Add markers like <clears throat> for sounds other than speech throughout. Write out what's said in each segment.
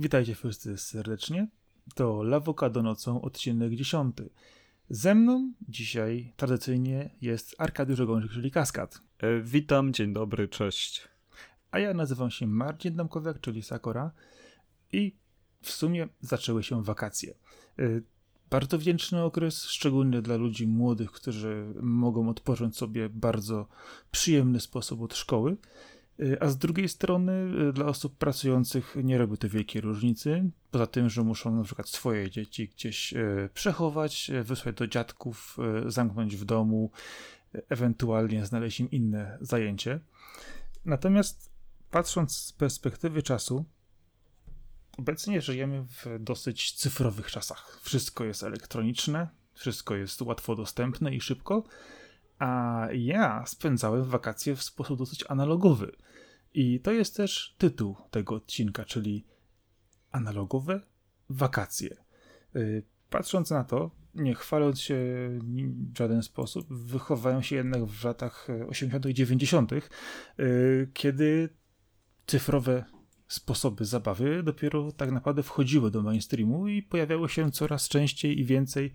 Witajcie wszyscy serdecznie. To Lawokado nocą, odcinek 10. Ze mną dzisiaj tradycyjnie jest Arkadiusz Ogończyk, czyli Kaskad. E, witam, dzień dobry, cześć. A ja nazywam się Marcin Damkowiak, czyli Sakora i w sumie zaczęły się wakacje. E, bardzo wdzięczny okres, szczególnie dla ludzi młodych, którzy mogą odpocząć sobie w bardzo przyjemny sposób od szkoły. A z drugiej strony y, dla osób pracujących nie robi to wielkiej różnicy, poza tym, że muszą na przykład swoje dzieci gdzieś y, przechować, y, wysłać do dziadków, zamknąć w domu, ewentualnie znaleźć im inne zajęcie. Natomiast patrząc z perspektywy czasu, obecnie żyjemy w dosyć cyfrowych czasach. Wszystko jest elektroniczne, wszystko jest łatwo dostępne i szybko, a ja spędzałem wakacje w sposób dosyć analogowy. I to jest też tytuł tego odcinka, czyli analogowe wakacje. Y, patrząc na to, nie chwaląc się w żaden sposób, wychowałem się jednak w latach 80. i 90., y, kiedy cyfrowe sposoby zabawy dopiero tak naprawdę wchodziły do mainstreamu i pojawiały się coraz częściej i więcej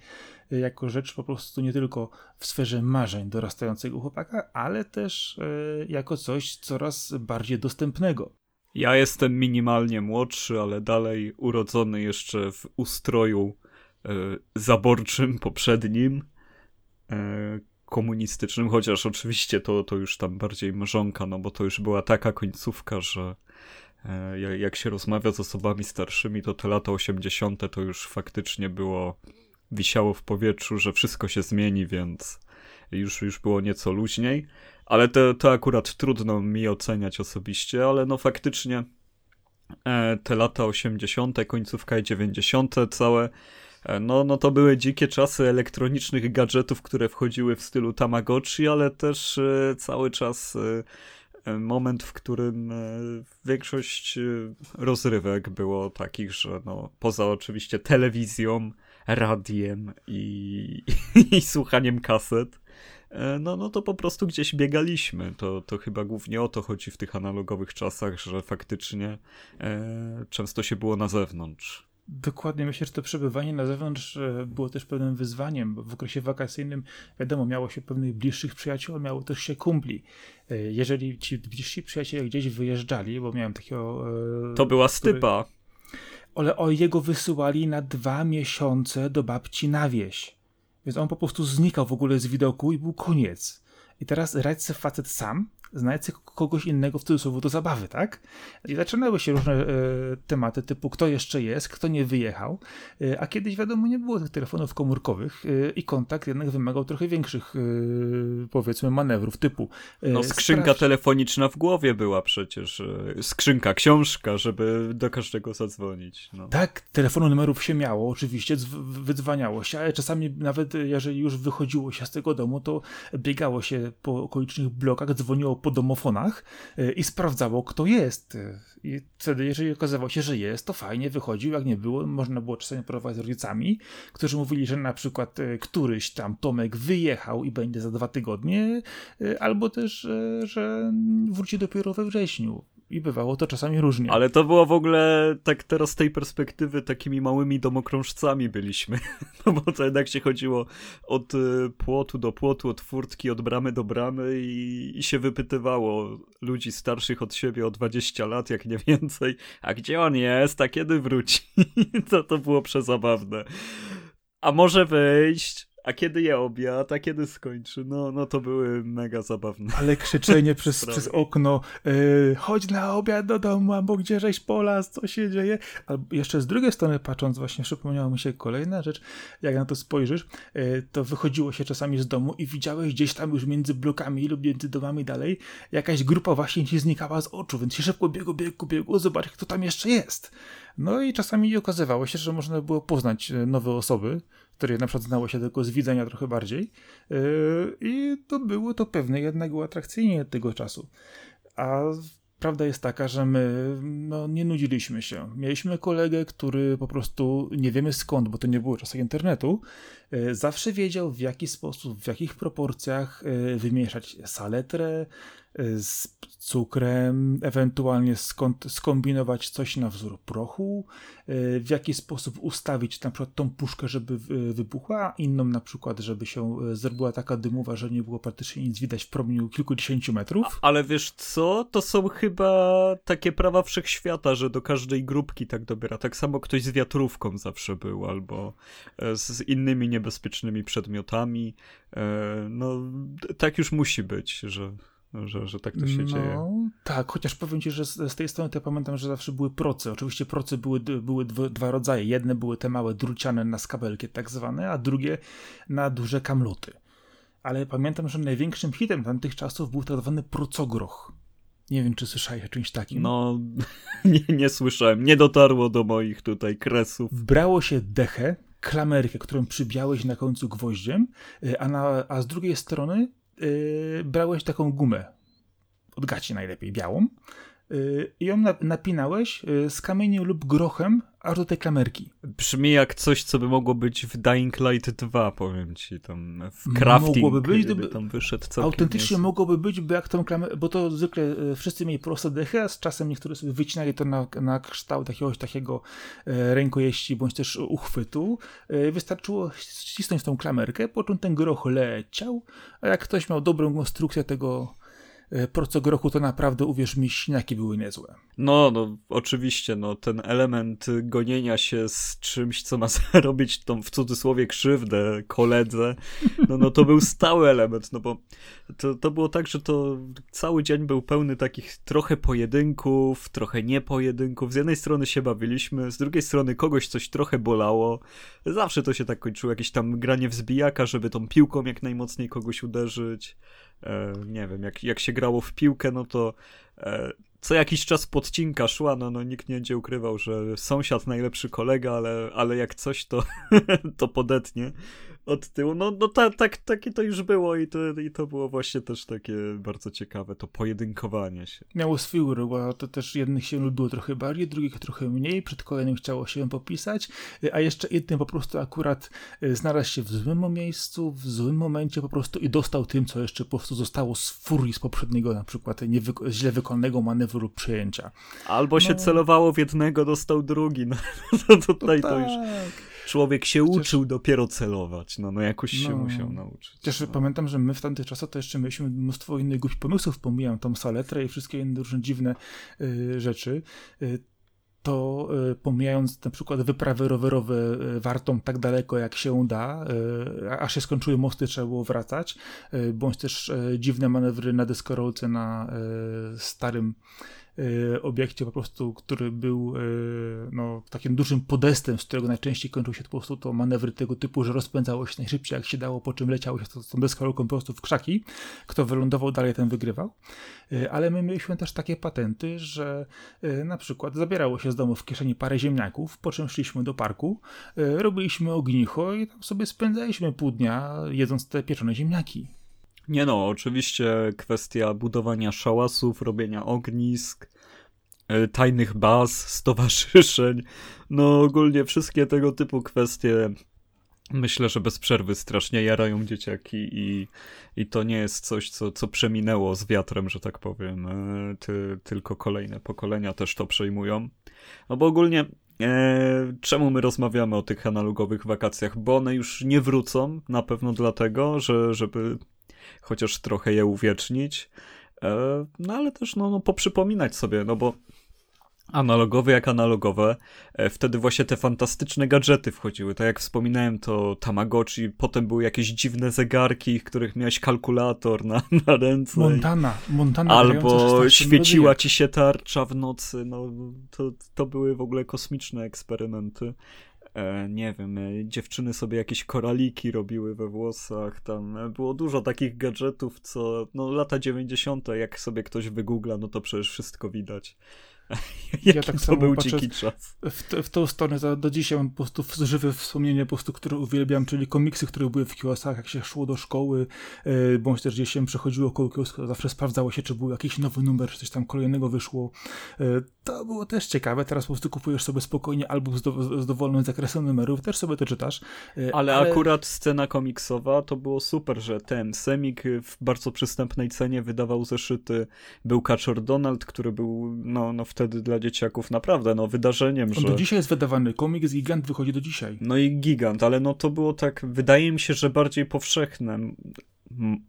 e, jako rzecz po prostu nie tylko w sferze marzeń dorastającego chłopaka, ale też e, jako coś coraz bardziej dostępnego. Ja jestem minimalnie młodszy, ale dalej urodzony jeszcze w ustroju e, zaborczym <laughs> poprzednim, komunistycznym, chociaż oczywiście to, to już tam bardziej mrzonka, no bo to już była taka końcówka, że jak się rozmawia z osobami starszymi, to te lata 80. to już faktycznie było, wisiało w powietrzu, że wszystko się zmieni, więc już, już było nieco luźniej. Ale to, to akurat trudno mi oceniać osobiście, ale no faktycznie e, te lata 80., końcówka i 90., całe. E, no, no to były dzikie czasy elektronicznych gadżetów, które wchodziły w stylu Tamagotchi, ale też cały czas moment, w którym e, większość e, rozrywek było takich, że no, poza oczywiście telewizją, radiem i, <laughs> i słuchaniem kaset, e, no, no to po prostu gdzieś biegaliśmy. To, to chyba głównie o to chodzi w tych analogowych czasach, że faktycznie e, często się było na zewnątrz. Dokładnie, myślę, że to przebywanie na zewnątrz e, było też pewnym wyzwaniem, bo w okresie wakacyjnym, wiadomo, miało się pewnych bliższych przyjaciół, a miało też się kumpli. E, jeżeli ci bliżsi przyjaciele gdzieś wyjeżdżali, bo miałem takiego... E, to była stypa. Który... Ale o jego wysyłali na dwa miesiące do babci na wieś. Więc on po prostu znikał w ogóle z widoku i był koniec. I teraz radź se facet sam, znajdź kogoś innego w cudzysłowie do zabawy, tak? I zaczynały się różne e, tematy typu kto jeszcze jest, kto nie wyjechał, e, a kiedyś wiadomo nie było tych telefonów komórkowych e, i kontakt jednak wymagał trochę większych e, powiedzmy manewrów typu e, No skrzynka sprawdź... telefoniczna w głowie była przecież, e, skrzynka, książka, żeby do każdego zadzwonić. No. Tak, telefonu numerów się miało, oczywiście wydzwaniało się, ale czasami nawet jeżeli już wychodziło się z tego domu, to biegało się po okolicznych blokach, dzwoniło po domofonach e, i sprawdzało, kto jest. I wtedy, jeżeli okazywało się, że jest, to fajnie wychodził. Jak nie było, można było czasami porozmawiać z rodzicami, którzy mówili, że na przykład e, któryś tam Tomek wyjechał i będzie za dwa tygodnie, albo też, że wróci dopiero we wrześniu i bywało to czasami różnie. Ale to było w ogóle, tak teraz z tej perspektywy, takimi małymi domokrążcami byliśmy. <laughs> No bo to jednak się chodziło od y, płotu do płotu, od furtki, od bramy do bramy i, i się wypytywało ludzi starszych od siebie o 20 lat, jak nie więcej. A gdzie on jest? A kiedy wróci? <laughs> to, to było przezabawne. A może wyjść? A kiedy je obiad, a kiedy skończy. No, no to były mega zabawne. Ale krzyczenie <laughs> przez, przez okno, yy, chodź na obiad do domu, albo gdzie żeś polas, co się dzieje. Albo jeszcze z drugiej strony patrząc, właśnie przypomniała mi się kolejna rzecz, jak na to spojrzysz, yy, to wychodziło się czasami z domu i widziałeś gdzieś tam już między blokami lub między domami dalej, jakaś grupa właśnie ci znikała z oczu, więc się szybko biegło, biegło, biegło, zobacz, kto tam jeszcze jest. No i czasami okazywało się, że można było poznać e, nowe osoby, które na przykład znało się tylko z widzenia trochę bardziej. E, I to było to pewne jednak uatrakcyjnie tego czasu. A prawda jest taka, że my no, nie nudziliśmy się. Mieliśmy kolegę, który po prostu nie wiemy skąd, bo to nie było czasów internetu, zawsze wiedział w jaki sposób, w jakich proporcjach wymieszać saletrę, z cukrem, ewentualnie skombinować coś na wzór prochu, e, w jaki sposób ustawić na przykład tą puszkę, żeby wybuchła, inną na przykład, żeby się e, zrobiła taka dymowa, że nie było praktycznie nic widać w promieniu kilkudziesięciu metrów. Ale wiesz co, to są chyba takie prawa wszechświata, że do każdej grupki tak dobiera. Tak samo ktoś z wiatrówką zawsze był, albo e, z innymi niebezpiecznymi przedmiotami. No, tak już musi być, że że, że tak to się no, dzieje. Tak, chociaż powiem ci, że z, z, tej strony to ja pamiętam, że zawsze były proce. Oczywiście proce były, były dwa rodzaje. Jedne były te małe druciane na skabelki tak zwane, a drugie na duże kamloty. Ale pamiętam, że największym hitem tamtych czasów był tak zwany procogroch. Nie wiem, czy słyszałeś o czymś takim. No, <laughs> nie, nie słyszałem. Nie dotarło do moich tutaj kresów. Brało się dechę, klamerkę, którą przybiałeś na końcu gwoździem, y, a, na, a z drugiej strony brałeś taką gumę, od gaci najlepiej, białą, i ją na, napinałeś yy, z kamieniem lub grochem aż do tej klamerki. Brzmi jak coś, co by mogło być w Dying Light 2, powiem ci, tam w crafting mogłoby być, gdyby tam wyszedł całkiem Autentycznie mogłoby być, bo jak tą klamerkę, bo to zwykle e, wszyscy mieli proste dechy, a z czasem niektórzy sobie wycinali to na, na kształt jakiegoś takiego rękojeści, bądź też uchwytu. Wystarczyło ścisnąć tą klamerkę, po czym ten groch leciał, a jak ktoś miał dobrą konstrukcję tego E, Procogrochu to naprawdę, uwierz mi, śniaki były niezłe. No, no, oczywiście, no, ten element gonienia się z czymś, co ma <laughs> zrobić tą, w cudzysłowie, krzywdę koledze, no, no to był stały element, no bo to, to było tak, że to cały dzień był pełny takich trochę pojedynków, trochę niepojedynków. Z jednej strony się bawiliśmy, z drugiej strony kogoś coś trochę bolało. Zawsze to się tak kończyło, jakieś tam granie w zbijaka, żeby tą piłką jak najmocniej kogoś uderzyć. E, nie wiem, jak, jak się grało w piłkę, no to e, co jakiś czas podcinka szła, no, no nikt nie będzie ukrywał, że sąsiad najlepszy kolega, ale, ale jak coś, to, <laughs> to podetnie od tyłu. No, no ta, tak, takie to już było i to, i to było właśnie też takie bardzo ciekawe, to pojedynkowanie się. Miało swój urok, bo to też jednych się lubiło trochę bardziej, drugich trochę mniej, przed kolejnym chciało się popisać, a jeszcze innym po prostu akurat e, znalazł się w złym miejscu, w złym momencie po prostu i dostał tym, co jeszcze po prostu zostało z furii z poprzedniego na przykład niewyko- źle wykonanego manewru lub przyjęcia. Albo no. się celowało w jednego, dostał drugi. <laughs> No, to tutaj to, to już tak. Człowiek się Przecież... uczył dopiero celować. No, no jakoś się no. musiał nauczyć. Chociaż no. pamiętam, że my w tamtych czasach to jeszcze mieliśmy mnóstwo innych głupich pomysłów, pomijam tą saletrę i wszystkie inne różne dziwne y, rzeczy. Y, to y, pomijając na przykład wyprawy rowerowe y, wartą tak daleko jak się da, y, aż się skończyły mosty, trzeba było wracać, bądź też dziwne manewry na deskorolce na starym obiekcie po prostu, który był y, no, takim dużym podestem, z którego najczęściej kończył się po prostu to manewry tego typu, że rozpędzało się najszybciej jak się dało, po czym leciało się tą deskorolką po prostu w krzaki. Kto wylądował dalej, ten wygrywał. Y, ale my mieliśmy też takie patenty, że na przykład zabierało się z domu w kieszeni parę ziemniaków, po czym szliśmy do parku, robiliśmy ognicho i tam sobie spędzaliśmy pół dnia jedząc te pieczone ziemniaki. Nie no, oczywiście kwestia budowania szałasów, robienia ognisk, e, tajnych baz, <laughs> stowarzyszeń, no ogólnie wszystkie tego typu kwestie myślę, że bez przerwy strasznie jarają dzieciaki i, i to nie jest coś, co, co przeminęło z wiatrem, że tak powiem, e, ty, tylko kolejne pokolenia też to przejmują. No bo ogólnie E, czemu my rozmawiamy o tych analogowych wakacjach? Bo one już nie wrócą, na pewno dlatego, że żeby chociaż trochę je uwiecznić. E, no ale też no, no poprzypominać sobie, no bo analogowe jak analogowe, e, wtedy właśnie te fantastyczne gadżety wchodziły. Tak jak wspominałem, to Tamagotchi, potem były jakieś dziwne zegarki, w których miałeś kalkulator na, <laughs> na ręce. Montana, Montana. Albo świeciła ci się tarcza w nocy. No, to, to były w ogóle kosmiczne eksperymenty. E, nie wiem, e, dziewczyny sobie jakieś koraliki robiły we włosach, tam e, było dużo takich gadżetów, co, no lata 90., jak sobie ktoś wygoogla, no to przecież wszystko widać. <laughs> Jaki ja tak to był dziki czas. W, w tą stronę za, do dzisiaj mam po prostu żywe wspomnienie, po prostu, które uwielbiam, czyli komiksy, które były w kioskach, jak się szło do szkoły, yy, bądź też gdzieś się przechodziło koło kiosku, zawsze sprawdzało się, czy był jakiś nowy numer, czy coś tam kolejnego wyszło. Yy, to było też ciekawe. Teraz po prostu kupujesz sobie spokojnie album z, do, z dowolnym zakresem numerów, też sobie to czytasz. Ale, ale, akurat scena komiksowa to było super, że ten Semik w bardzo przystępnej cenie wydawał zeszyty. Był Kaczor Donald, który był no, no wtedy dla dzieciaków naprawdę no, wydarzeniem. On że... do dzisiaj jest wydawany. Komiks Gigant wychodzi do dzisiaj. No i Gigant, ale no to było tak, wydaje mi się, że bardziej powszechne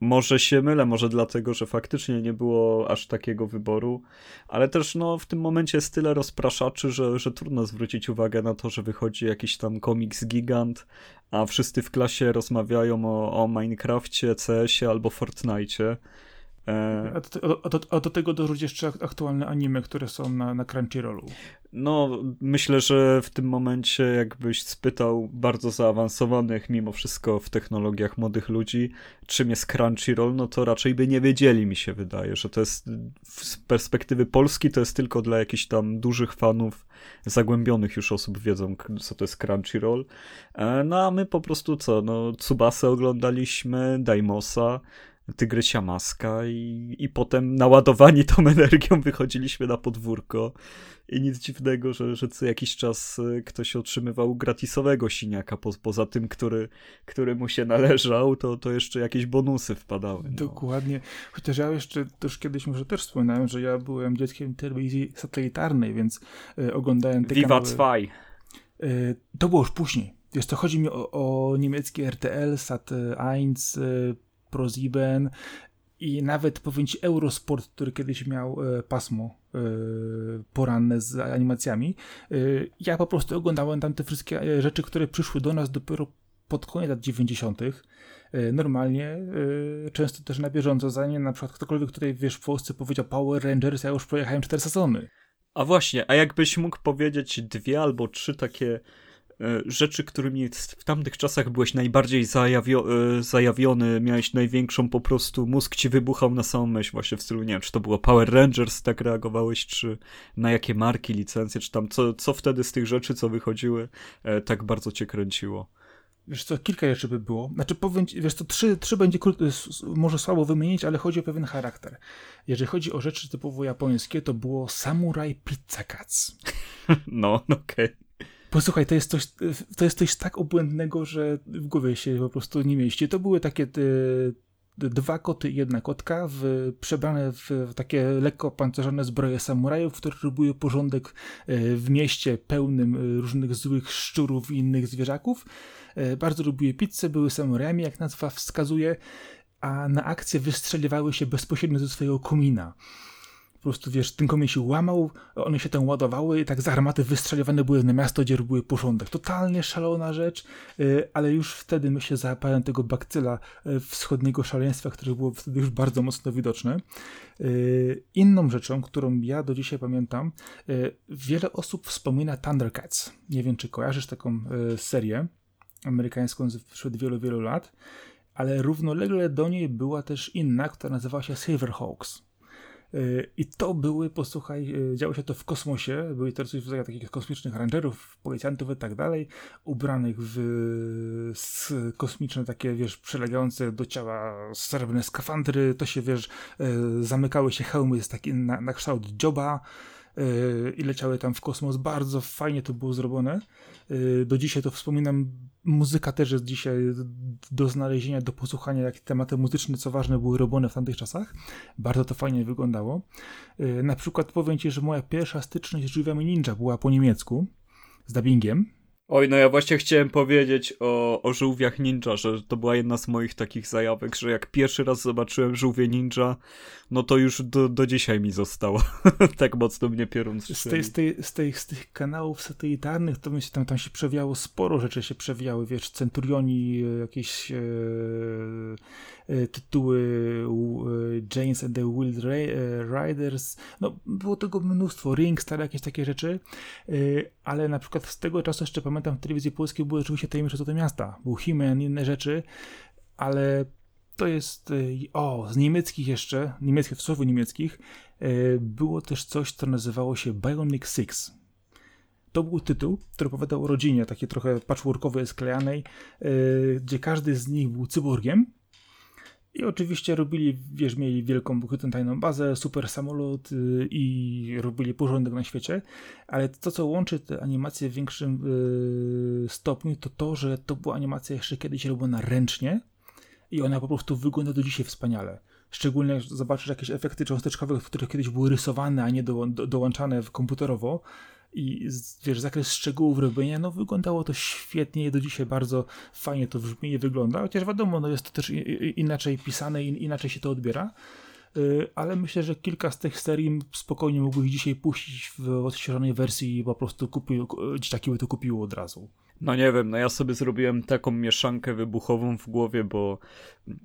może się mylę, może dlatego, że faktycznie nie było aż takiego wyboru, ale też no, w tym momencie jest tyle rozpraszaczy, że, że trudno zwrócić uwagę na to, że wychodzi jakiś tam komiks gigant, a wszyscy w klasie rozmawiają o, o Minecrafcie, CS-ie albo Fortnite. E, a do, a, do, a do, tego dorzuć jeszcze aktualne anime, które są na, na Crunchyrollu. No, myślę, że w tym momencie, jakbyś spytał bardzo zaawansowanych mimo wszystko w technologiach młodych ludzi, czym jest Crunchyroll, no to raczej by nie wiedzieli, mi się wydaje, że to jest z perspektywy Polski to jest tylko dla jakichś tam dużych fanów, zagłębionych już osób wiedzą, co to jest Crunchyroll. E, no a my po prostu co, no Tsubasę oglądaliśmy, Daimosa, tygrysia maska i, i potem naładowani tą <laughs> energią wychodziliśmy na podwórko i nic dziwnego, że, że co jakiś czas e, ktoś otrzymywał gratisowego siniaka, po, poza tym, który, który mu się należał, to, to jeszcze jakieś bonusy wpadały. No. Dokładnie, chociaż ja jeszcze też kiedyś może też wspominałem, że ja byłem dzieckiem telewizji satelitarnej, więc y, oglądałem te Viva kanały. 2. Y, to było już później. Wiesz, to chodzi mi o, o niemieckie RTL, Sat 1, y, ProSieben i nawet powiem ci Eurosport, który kiedyś miał e, pasmo e, poranne z animacjami. E, ja po prostu oglądałem tam te wszystkie rzeczy, które przyszły do nas dopiero pod koniec lat 90. Normalnie, często też na bieżąco, zanim na przykład ktokolwiek tutaj, wiesz, w Polsce powiedział Power Rangers, ja już projechałem cztery sezony. A właśnie, a jakbyś mógł powiedzieć dwie albo trzy takie rzeczy, którymi w tamtych czasach byłeś najbardziej zajawio e, zajawiony, miałeś największą po prostu, mózg ci wybuchał na samą myśl, właśnie w stylu, nie wiem, czy to było Power Rangers, tak reagowałeś, czy na jakie marki, licencje, czy tam, co, co wtedy z tych rzeczy, co wychodziły, e, tak bardzo cię kręciło? Wiesz co, kilka rzeczy by było. Znaczy, powiem, wiesz co, trzy, trzy będzie może słabo wymienić, ale chodzi o pewien charakter. Jeżeli chodzi o rzeczy typowo japońskie, to było Samurai Pizza Cats. <laughs> No, okej. Okay. Posłuchaj, to jest, coś, to jest coś tak obłędnego, że w głowie się po prostu nie mieści. To były takie te, dwa koty i jedna kotka w, przebrane w, w takie lekko pancerzone zbroje samurajów, które robiły porządek e, w mieście pełnym e, różnych złych szczurów i innych zwierzaków. E, bardzo lubiły pizzę, były samurajami, jak nazwa wskazuje, a na akcję wystrzeliwały się bezpośrednio ze swojego komina prostu, wiesz, ten komin się łamał, one się tam ładowały i tak z armaty wystrzeliwane były na miasto, gdzie były porządek. Totalnie szalona rzecz, y, ale już wtedy myślę załapałem tego bakcyla y, wschodniego szaleństwa, które było wtedy już bardzo mocno widoczne. Y, inną rzeczą, którą ja do dzisiaj pamiętam, wiele osób wspomina Thundercats. Nie wiem, czy kojarzysz taką serię amerykańską sprzed wielu, wielu lat, ale równolegle do niej była też inna, która nazywała się Silverhawks. I to były, posłuchaj, e, działo się to w kosmosie, były to coś w rodzaju takich kosmicznych rangerów, policjantów i tak dalej, ubranych w kosmiczne takie, wiesz, przylegające do ciała srebrne skafandry, to się, wiesz, e, zamykały się hełmy z taki na, na kształt dzioba, e, i leciały tam w kosmos. Bardzo fajnie to było zrobione. Do dzisiaj to wspominam muzyka też jest dzisiaj do znalezienia, do posłuchania, jakie tematy muzyczne, co ważne, były robione w tamtych czasach. Bardzo to fajnie wyglądało. Y, na przykład powiem Ci, że moja pierwsza styczność z drzwiami ninja była po niemiecku, z dubbingiem. Oj, no ja właśnie chciałem powiedzieć o, o żółwiach ninja, że to była jedna z moich takich zajawek, że jak pierwszy raz zobaczyłem żółwie ninja, no to już do, do dzisiaj mi zostało. <laughs> tak mocno mnie piorun z tej, z, tej, z, tej, z tych kanałów satelitarnych to się, tam, tam się przewijało sporo rzeczy się przewijały, wiesz, Centurioni, e, jakieś e, e, tytuły e, James and the Wild e, Riders, no było tego mnóstwo, Ringstar, jakieś takie rzeczy, e, ale na przykład z tego czasu jeszcze pamiętam w telewizji polskiej były oczywiście Tajemnicze do Miasta, był He-Man, inne rzeczy, ale to jest, y, o, z niemieckich jeszcze, niemieckich, słów niemieckich, y, było też coś, co nazywało się Bionic Six. To był tytuł, który opowiadał o rodzinie, takiej trochę patchworkowej, sklejanej, y, gdzie każdy z nich był cyborgiem I oczywiście robili, wiesz, mieli wielką, tajną bazę, super samolot yy, i robili porządek na świecie, ale to, co łączy te animacje w większym yy, stopniu, to to, że to była animacja jeszcze kiedyś robiona ręcznie i ona po prostu wygląda do dzisiaj wspaniale. Szczególnie jak zobaczysz jakieś efekty cząsteczkowe, które kiedyś były rysowane, a nie do, do, dołączane komputerowo, i wiesz, zakres szczegółów robienia, no wyglądało to świetnie, do dzisiaj bardzo fajnie to brzmi wygląda, chociaż wiadomo, no jest to też inaczej pisane i inaczej się to odbiera, y, ale myślę, że kilka z tych serii spokojnie mógłbyś dzisiaj puścić w odświeżonej wersji i po prostu kupił, dzieciaki by to kupiło od razu. No nie wiem, no ja sobie zrobiłem taką mieszankę wybuchową w głowie, bo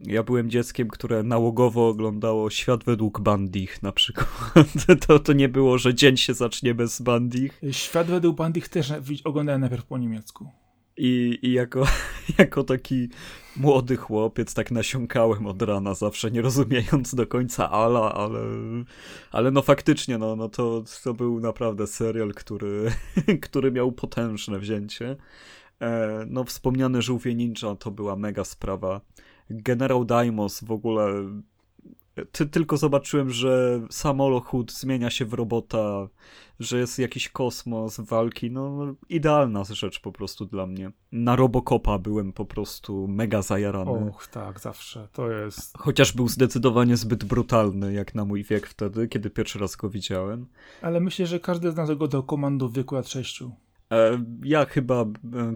ja byłem dzieckiem, które nałogowo oglądało Świat według Bandich na przykład. <laughs> To, to nie było, że dzień się zacznie bez Bandich. Świat według Bandich też oglądałem najpierw po niemiecku. I, I jako, <laughs> jako taki młody chłopiec tak nasiąkałem od rana, zawsze nie rozumiejąc do końca ala, ale, ale no faktycznie, no, no to, to był naprawdę serial, który, <laughs> który miał potężne wzięcie. E, no wspomniane Żółwie Ninja to była mega sprawa. Generał Daimos w ogóle ty, tylko zobaczyłem, że samolot zmienia się w robota, że jest jakiś kosmos, walki, no idealna rzecz po prostu dla mnie. Na Robocopa byłem po prostu mega zajarany. Och, tak, zawsze, to jest... Chociaż był zdecydowanie zbyt brutalny, jak na mój wiek wtedy, kiedy pierwszy raz go widziałem. Ale myślę, że każdy z nas go do komandu w wieku lat 6. E, ja chyba e,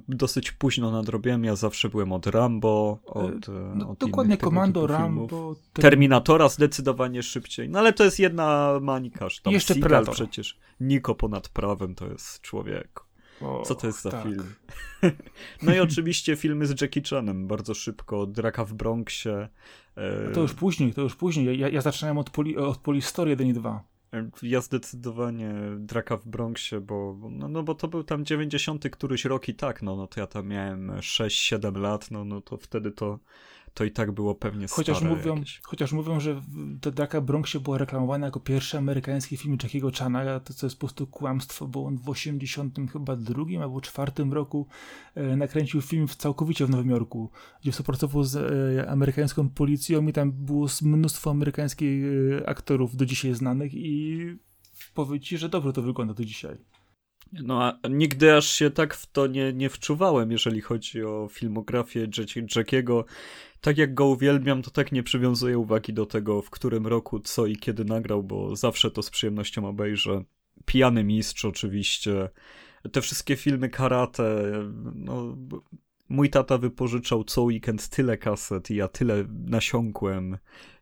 dosyć późno nadrobiłem, ja zawsze byłem od Rambo, od, e, no, od Dokładnie Komando, Rambo. Terminatora zdecydowanie szybciej, no ale to jest jedna manikaż. Tam Jeszcze Seagal Predator. przecież. Niko ponad prawem to jest człowiek. Co to jest za tak. film? <laughs> no i oczywiście filmy z Jackie Chanem, bardzo szybko, Draka w Bronxie. To już później, to już później. Ja, ja zaczynałem od, poli, od Polistory 1 i 2. Ja zdecydowanie Draka w Bronxie, bo, no, no bo to był tam 90 któryś rok i tak, no, no to ja tam miałem 6-7 lat, no, no to wtedy to to i tak było pewnie chociaż mówią, jakieś. Chociaż mówią, że ta Draka Bronxie była reklamowana jako pierwszy amerykański film Jackiego Chana, to co jest po prostu kłamstwo, bo on w 80 chyba drugim albo czwartym roku e, nakręcił film w, całkowicie w Nowym Jorku, gdzie współpracował z e, amerykańską policją i tam było mnóstwo amerykańskich e, aktorów do dzisiaj znanych i powiem ci, że dobrze to wygląda do dzisiaj. No a nigdy aż się tak w to nie, nie wczuwałem, jeżeli chodzi o filmografię Jackiego. Tak jak go uwielbiam, to tak nie przywiązuję uwagi do tego, w którym roku, co i kiedy nagrał, bo zawsze to z przyjemnością obejrzę. Pijany Mistrz oczywiście. Te wszystkie filmy karate, no... Mój tata wypożyczał co weekend tyle kaset i ja tyle nasiąkłem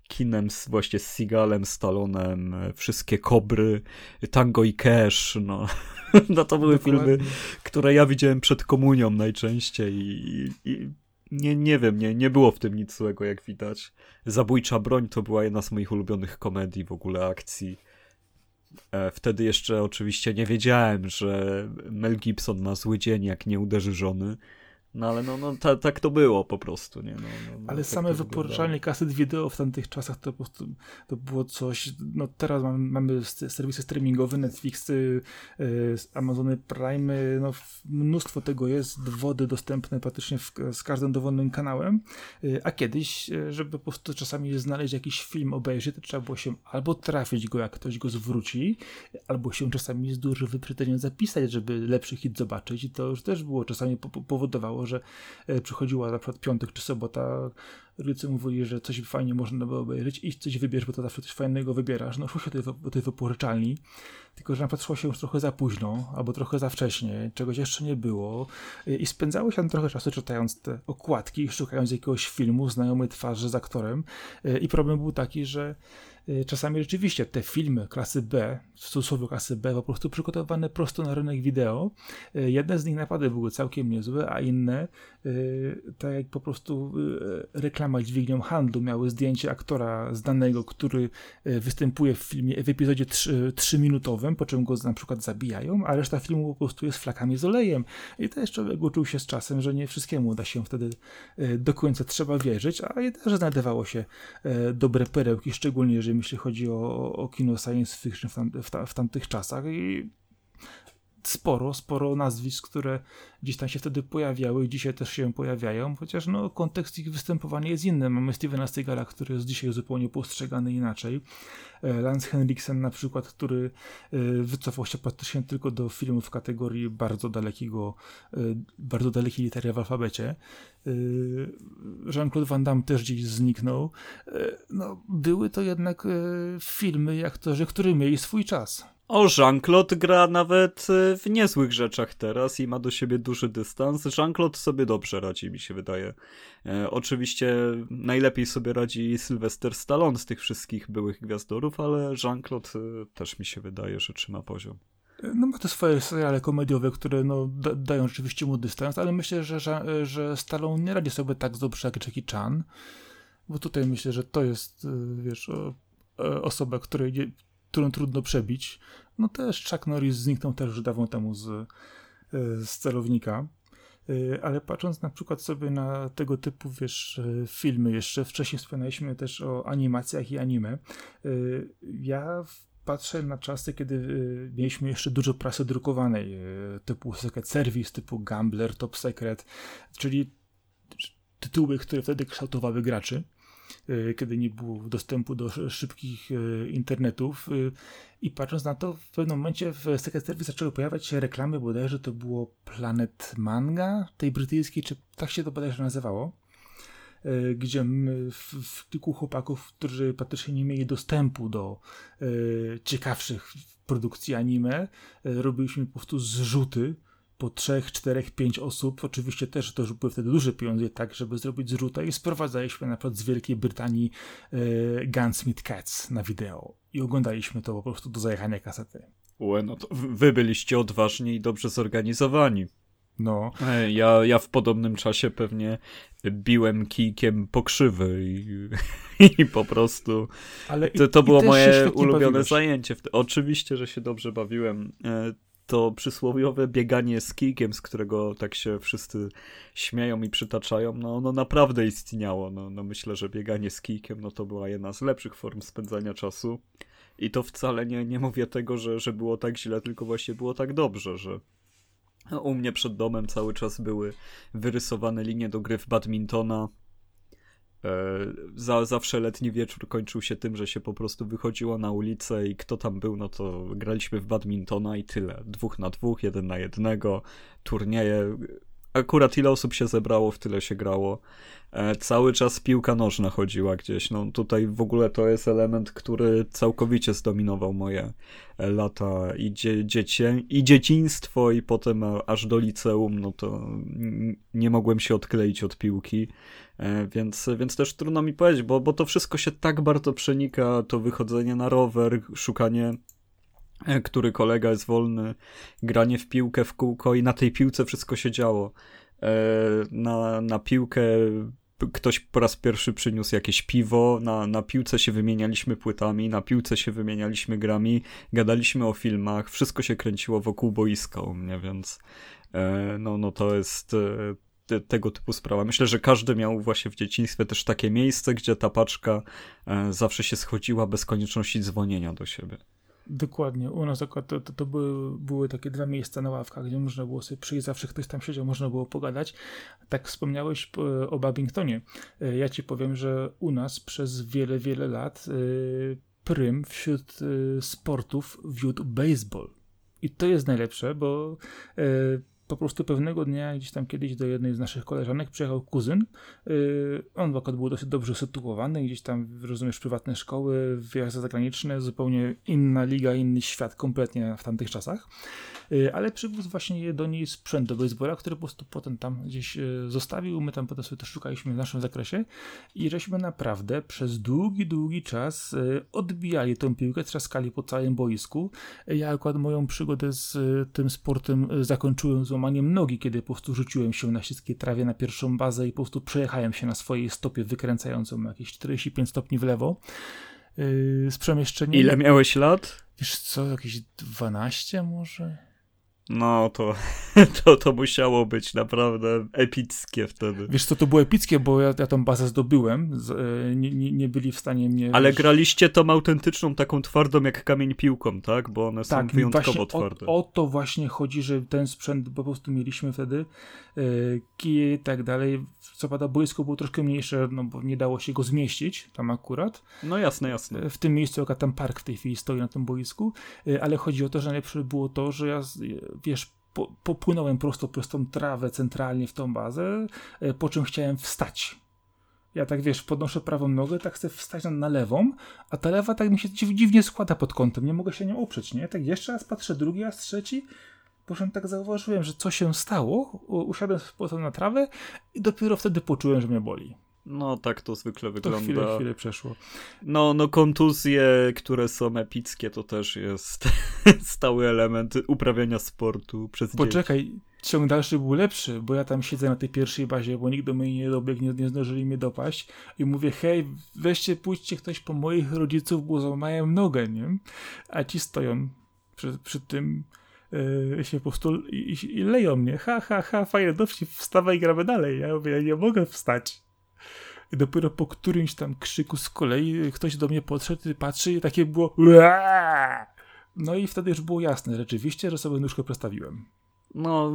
kinem z, właśnie z Seagalem, Stallonem, wszystkie Kobry, Tango i Cash, no. <laughs> no to były Dokładnie. filmy, które ja widziałem przed komunią najczęściej i, i, nie, nie wiem, nie, nie było w tym nic złego, jak widać. Zabójcza broń to była jedna z moich ulubionych komedii w ogóle akcji. E, wtedy jeszcze oczywiście nie wiedziałem, że Mel Gibson ma zły dzień, jak nie uderzy żony. No ale no, no ta, tak to było po prostu, nie? No, no, no ale tak same wypożyczalnie kaset wideo w tamtych czasach to po prostu to było coś, no teraz mamy, mamy serwisy streamingowe, Netflixy, y, Amazony Prime, no mnóstwo tego jest, wody dostępne praktycznie w, z każdym dowolnym kanałem, y, a kiedyś, y, żeby po prostu czasami znaleźć jakiś film, obejrzeć, to trzeba było się albo trafić go, jak ktoś go zwróci, albo się czasami z dużym wyprzedzeniem zapisać, żeby lepszy hit zobaczyć i to już też było czasami powodowało, że e, przychodziła na przykład piątek czy sobota, rodzice mówili, że coś fajnie można by obejrzeć, i coś wybierz, bo to zawsze coś fajnego wybierasz. No szło się do tej, do tej wypożyczalni, tylko że na przykład szło się już trochę za późno, albo trochę za wcześnie, czegoś jeszcze nie było e, i spędzało się tam trochę czasu czytając te okładki, szukając jakiegoś filmu, znajomej twarzy z aktorem e, i problem był taki, że czasami rzeczywiście te filmy klasy B, w cudzysłowie klasy B, po prostu przygotowane prosto na rynek wideo. Y, jedne z nich naprawdę były całkiem niezłe, a inne, y, tak jak po prostu reklama dźwignią handlu, miały zdjęcie aktora znanego, który występuje w filmie, w epizodzie 3-minutowym, po czym go na przykład zabijają, a reszta filmu po prostu jest flakami z olejem. I też człowiek uczył się z czasem, że nie wszystkiemu da się wtedy do końca trzeba wierzyć, a też znajdowało się dobre perełki, szczególnie jeżeli jeśli chodzi o, o kino science fiction w, tam, w, ta, w tamtych czasach i sporo, sporo nazwisk, które gdzieś tam się wtedy pojawiały i dzisiaj też się pojawiają, chociaż no, kontekst ich występowania jest inny. Mamy Stevena Seagala, który jest dzisiaj zupełnie postrzegany inaczej. E, Lance Henriksen na przykład, który e, wycofał się praktycznie tylko do filmów w kategorii bardzo dalekiego, e, bardzo dalekiej litery w alfabecie. Jean-Claude Van Damme też gdzieś zniknął. No, były to jednak filmy i aktorzy, którzy mieli swój czas. O, Jean-Claude gra nawet e, w niezłych rzeczach teraz i ma do siebie duży dystans. Jean-Claude sobie dobrze radzi, mi się wydaje. E, oczywiście najlepiej sobie radzi Sylvester Stallone z tych wszystkich byłych gwiazdorów, ale Jean-Claude e, też mi się wydaje, że trzyma poziom. No ma te swoje seriale komediowe, które no, da, dają rzeczywiście mu dystans, ale myślę, że, że, że Stallone nie radzi sobie tak dobrze jak Jackie Chan, bo tutaj myślę, że to jest, wiesz, osoba, której którą trudno przebić. No też Chuck Norris zniknął też dawno temu z, e, z celownika. E, ale patrząc na przykład sobie na tego typu, wiesz, e, filmy jeszcze, wcześniej wspomnieliśmy też o animacjach i anime. Ja patrzę na czasy, kiedy mieliśmy jeszcze dużo prasy drukowanej, typu Secret Service, typu Gambler, Top Secret, czyli tytuły, które wtedy kształtowały graczy. E, kiedy nie było dostępu do szybkich e, internetów. E, I patrząc na to, w pewnym momencie w Secret Service zaczęły pojawiać się reklamy, bodajże to było Planet Manga, tej brytyjskiej, czy tak się to bodajże nazywało gdzie w, w kilku chłopaków, którzy praktycznie nie mieli dostępu do ciekawszych produkcji anime, robiliśmy po prostu zrzuty po trzech, czterech, pięć osób. Oczywiście też to już były wtedy duże pieniądze, tak, żeby zrobić zrzutę i sprowadzaliśmy na przykład z Wielkiej Brytanii e, Gunsmith Cats na wideo i oglądaliśmy to po prostu do zajechania kasety. Ue, no to wy byliście odważni i dobrze zorganizowani. No. E, ja, ja w podobnym czasie pewnie biłem kijkiem pokrzywy i, <laughs> i po prostu Ale to, to i, było moje ulubione bawiłeś. zajęcie. Oczywiście, że się dobrze bawiłem. To przysłowiowe bieganie z kijkiem, z którego tak się wszyscy śmieją i przytaczają, no ono naprawdę istniało. No, no myślę, że bieganie z kijkiem no to była jedna z lepszych form spędzania czasu. I to wcale nie, nie mówię tego, że, że było tak źle, tylko właśnie było tak dobrze, że u mnie przed domem cały czas były wyrysowane linie do gry w badmintona, za, zawsze letni wieczór kończył się tym, że się po prostu wychodziło na ulicę i kto tam był, no to graliśmy w badmintona i tyle. Dwóch na dwóch, jeden na jednego, turnieje. Akurat ile osób się zebrało, w tyle się grało. E, cały czas piłka nożna chodziła gdzieś. No tutaj w ogóle to jest element, który całkowicie zdominował moje e, lata i, dzie dziecię, i dzieciństwo, i potem aż do liceum, no to nie mogłem się odkleić od piłki. E, więc, więc też trudno mi powiedzieć, bo, bo to wszystko się tak bardzo przenika, to wychodzenie na rower, szukanie e, który kolega jest wolny, granie w piłkę w kółko i na tej piłce wszystko się działo. E, na, na piłkę ktoś po raz pierwszy przyniósł jakieś piwo, na, na piłce się wymienialiśmy płytami, na piłce się wymienialiśmy grami, gadaliśmy o filmach, wszystko się kręciło wokół boiska u mnie, więc no, no to jest te, tego typu sprawa. Myślę, że każdy miał właśnie w dzieciństwie też takie miejsce, gdzie ta paczka e, zawsze się schodziła bez konieczności dzwonienia do siebie. Dokładnie. U nas akurat to, to, to, były, były takie dwa miejsca na ławkach, gdzie można było sobie przyjść, zawsze ktoś tam siedział, można było pogadać. Tak wspomniałeś e, o Babingtonie. E, ja ci powiem, że u nas przez wiele, wiele lat prym wśród sportów wiódł baseball. I to jest najlepsze, bo po prostu pewnego dnia gdzieś tam kiedyś do jednej z naszych koleżanek przyjechał kuzyn. Yy, on akurat był dosyć dobrze sytuowany, gdzieś tam, rozumiesz, prywatne szkoły, wyjazdy zagraniczne, zupełnie inna liga, inny świat kompletnie w tamtych czasach. Y, ale przywiózł właśnie do niej sprzęt do baseballa, który po prostu potem tam gdzieś y, zostawił. My tam potem sobie też szukaliśmy w naszym zakresie i żeśmy naprawdę przez długi, długi czas y, odbijali tą piłkę, trzaskali po całym boisku. Ja akurat moją przygodę z tym sportem zakończyłem złamaniem nogi, kiedy po prostu rzuciłem się na śliskie trawie na pierwszą bazę i po prostu przejechałem się na swojej stopie wykręcającą jakieś 45 stopni w lewo z przemieszczeniem. Ile miałeś lat? Wiesz co, jakieś 12 może? No to, <laughs> to, to musiało być naprawdę epickie wtedy. Wiesz co, to było epickie, bo ja, ja tą bazę zdobyłem, z, e, nie, nie, byli w stanie mnie... Ale wiesz... graliście tą autentyczną, taką twardą jak kamień piłką, tak? Bo one tak, są wyjątkowo twarde. O, o, to właśnie chodzi, że ten sprzęt po prostu mieliśmy wtedy, e, kije i tak dalej. Co prawda boisko było troszkę mniejsze, no bo nie dało się go zmieścić tam akurat. No jasne, jasne. E, w tym miejscu, jaka tam park w tej chwili stoi na tym boisku, ale chodzi o to, że najlepsze było to, że ja wiesz, po, popłynąłem prosto przez tą trawę centralnie w tą bazę, e, po czym chciałem wstać. Ja tak wiesz, podnoszę prawą nogę, tak chcę wstać na, lewą, a ta lewa tak mi się dziwnie składa pod kątem, nie mogę się nią oprzeć, nie? Tak jeszcze raz patrzę, drugi raz, trzeci, po czym tak zauważyłem, że co się stało, usiadłem z na trawę i dopiero wtedy poczułem, że mnie boli. No, tak to zwykle wygląda. To chwilę, chwilę przeszło. No, no kontuzje, które są epickie, to też jest <laughs> stały element uprawiania sportu przez Poczekaj, dzieci. ciąg dalszy był lepszy, bo ja tam siedzę na tej pierwszej bazie, bo nikt do mnie nie dobiegł, nie, nie zdążyli mnie dopaść i mówię, hej, weźcie, pójdźcie ktoś po moich rodziców, bo złamałem nogę, nie? A ci stoją przy, przy tym yy, się po prostu i, i, leją mnie, ha, ha, ha, fajnie, dowcip, wstawaj i gramy dalej. Ja mówię, ja nie mogę wstać. I dopiero po którymś tam krzyku z kolei ktoś do mnie podszedł i patrzy i takie było no i wtedy już było jasne rzeczywiście, że sobie nóżkę przestawiłem. No,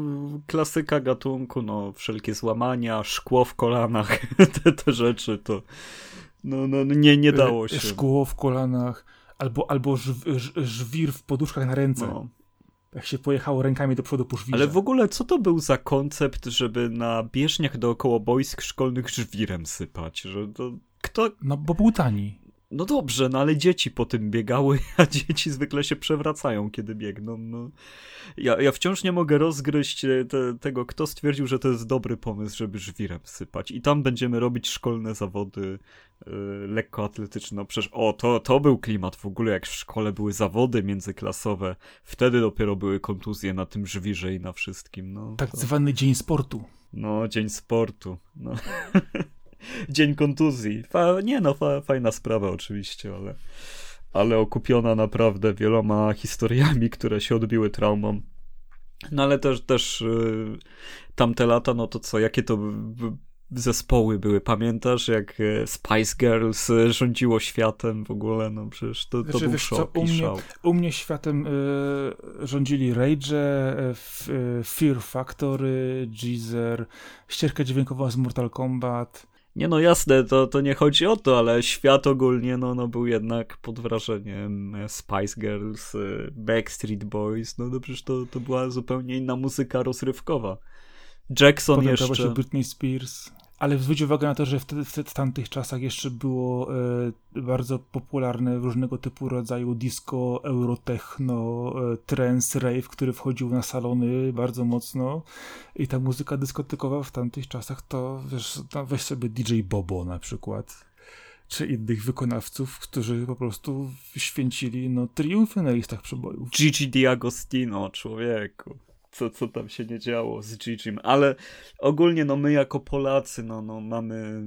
klasyka gatunku, no, wszelkie złamania, szkło w kolanach, <laughs> te, te rzeczy, to no, no, nie, nie dało e, się. Szkło w kolanach, albo, albo żw, żwir w poduszkach na ręce. No jak się pojechało rękami do przodu po żwirze. Ale w ogóle co to był za koncept, żeby na bieżniach dookoła boisk szkolnych żwirem sypać? Że to kto... No bo był tani. No dobrze, no ale dzieci po tym biegały, <laughs> a dzieci zwykle się przewracają, kiedy biegną. No. Ja, ja wciąż nie mogę rozgryźć e, te, tego, kto stwierdził, że to jest dobry pomysł, żeby żwirem sypać. I tam będziemy robić szkolne zawody yy, lekkoatletyczne. No przecież, o, to, to był klimat w ogóle, jak w szkole były zawody międzyklasowe. Wtedy dopiero były kontuzje na tym żwirze i na wszystkim. No, tak to... zwany dzień sportu. No, dzień sportu. No. <laughs> Dzień kontuzji. Fa nie no, fa fajna sprawa oczywiście, ale, ale okupiona naprawdę wieloma historiami, które się odbiły traumą. No ale też, też yy, tamte lata, no to co, jakie to zespoły były. Pamiętasz, jak e, Spice Girls e, rządziło światem w ogóle? No przecież to, to znaczy, był szok co, u, mnie, u mnie światem y, rządzili Rage, y, Fear Factory, Jeezer, ścieżka dźwiękowa z Mortal Kombat. Nie no jasne, to, to nie chodzi o to, ale świat ogólnie no, no był jednak pod wrażeniem Spice Girls, Backstreet Boys, no, no przecież to, to była zupełnie inna muzyka rozrywkowa. Jackson Potem jeszcze. się Britney Spears. Ale zwróć uwagę na to, że wtedy, w tamtych czasach jeszcze było e, bardzo popularne różnego typu rodzaju disco, eurotechno, e, trance, rave, który wchodził na salony bardzo mocno i ta muzyka dyskotykowa w tamtych czasach to, wiesz, no weź sobie DJ Bobo na przykład, czy innych wykonawców, którzy po prostu święcili no, triumfy na listach przebojów. Gigi D'Agostino, człowieku co, co tam się nie działo z Gigim, ale ogólnie no my jako Polacy no, no mamy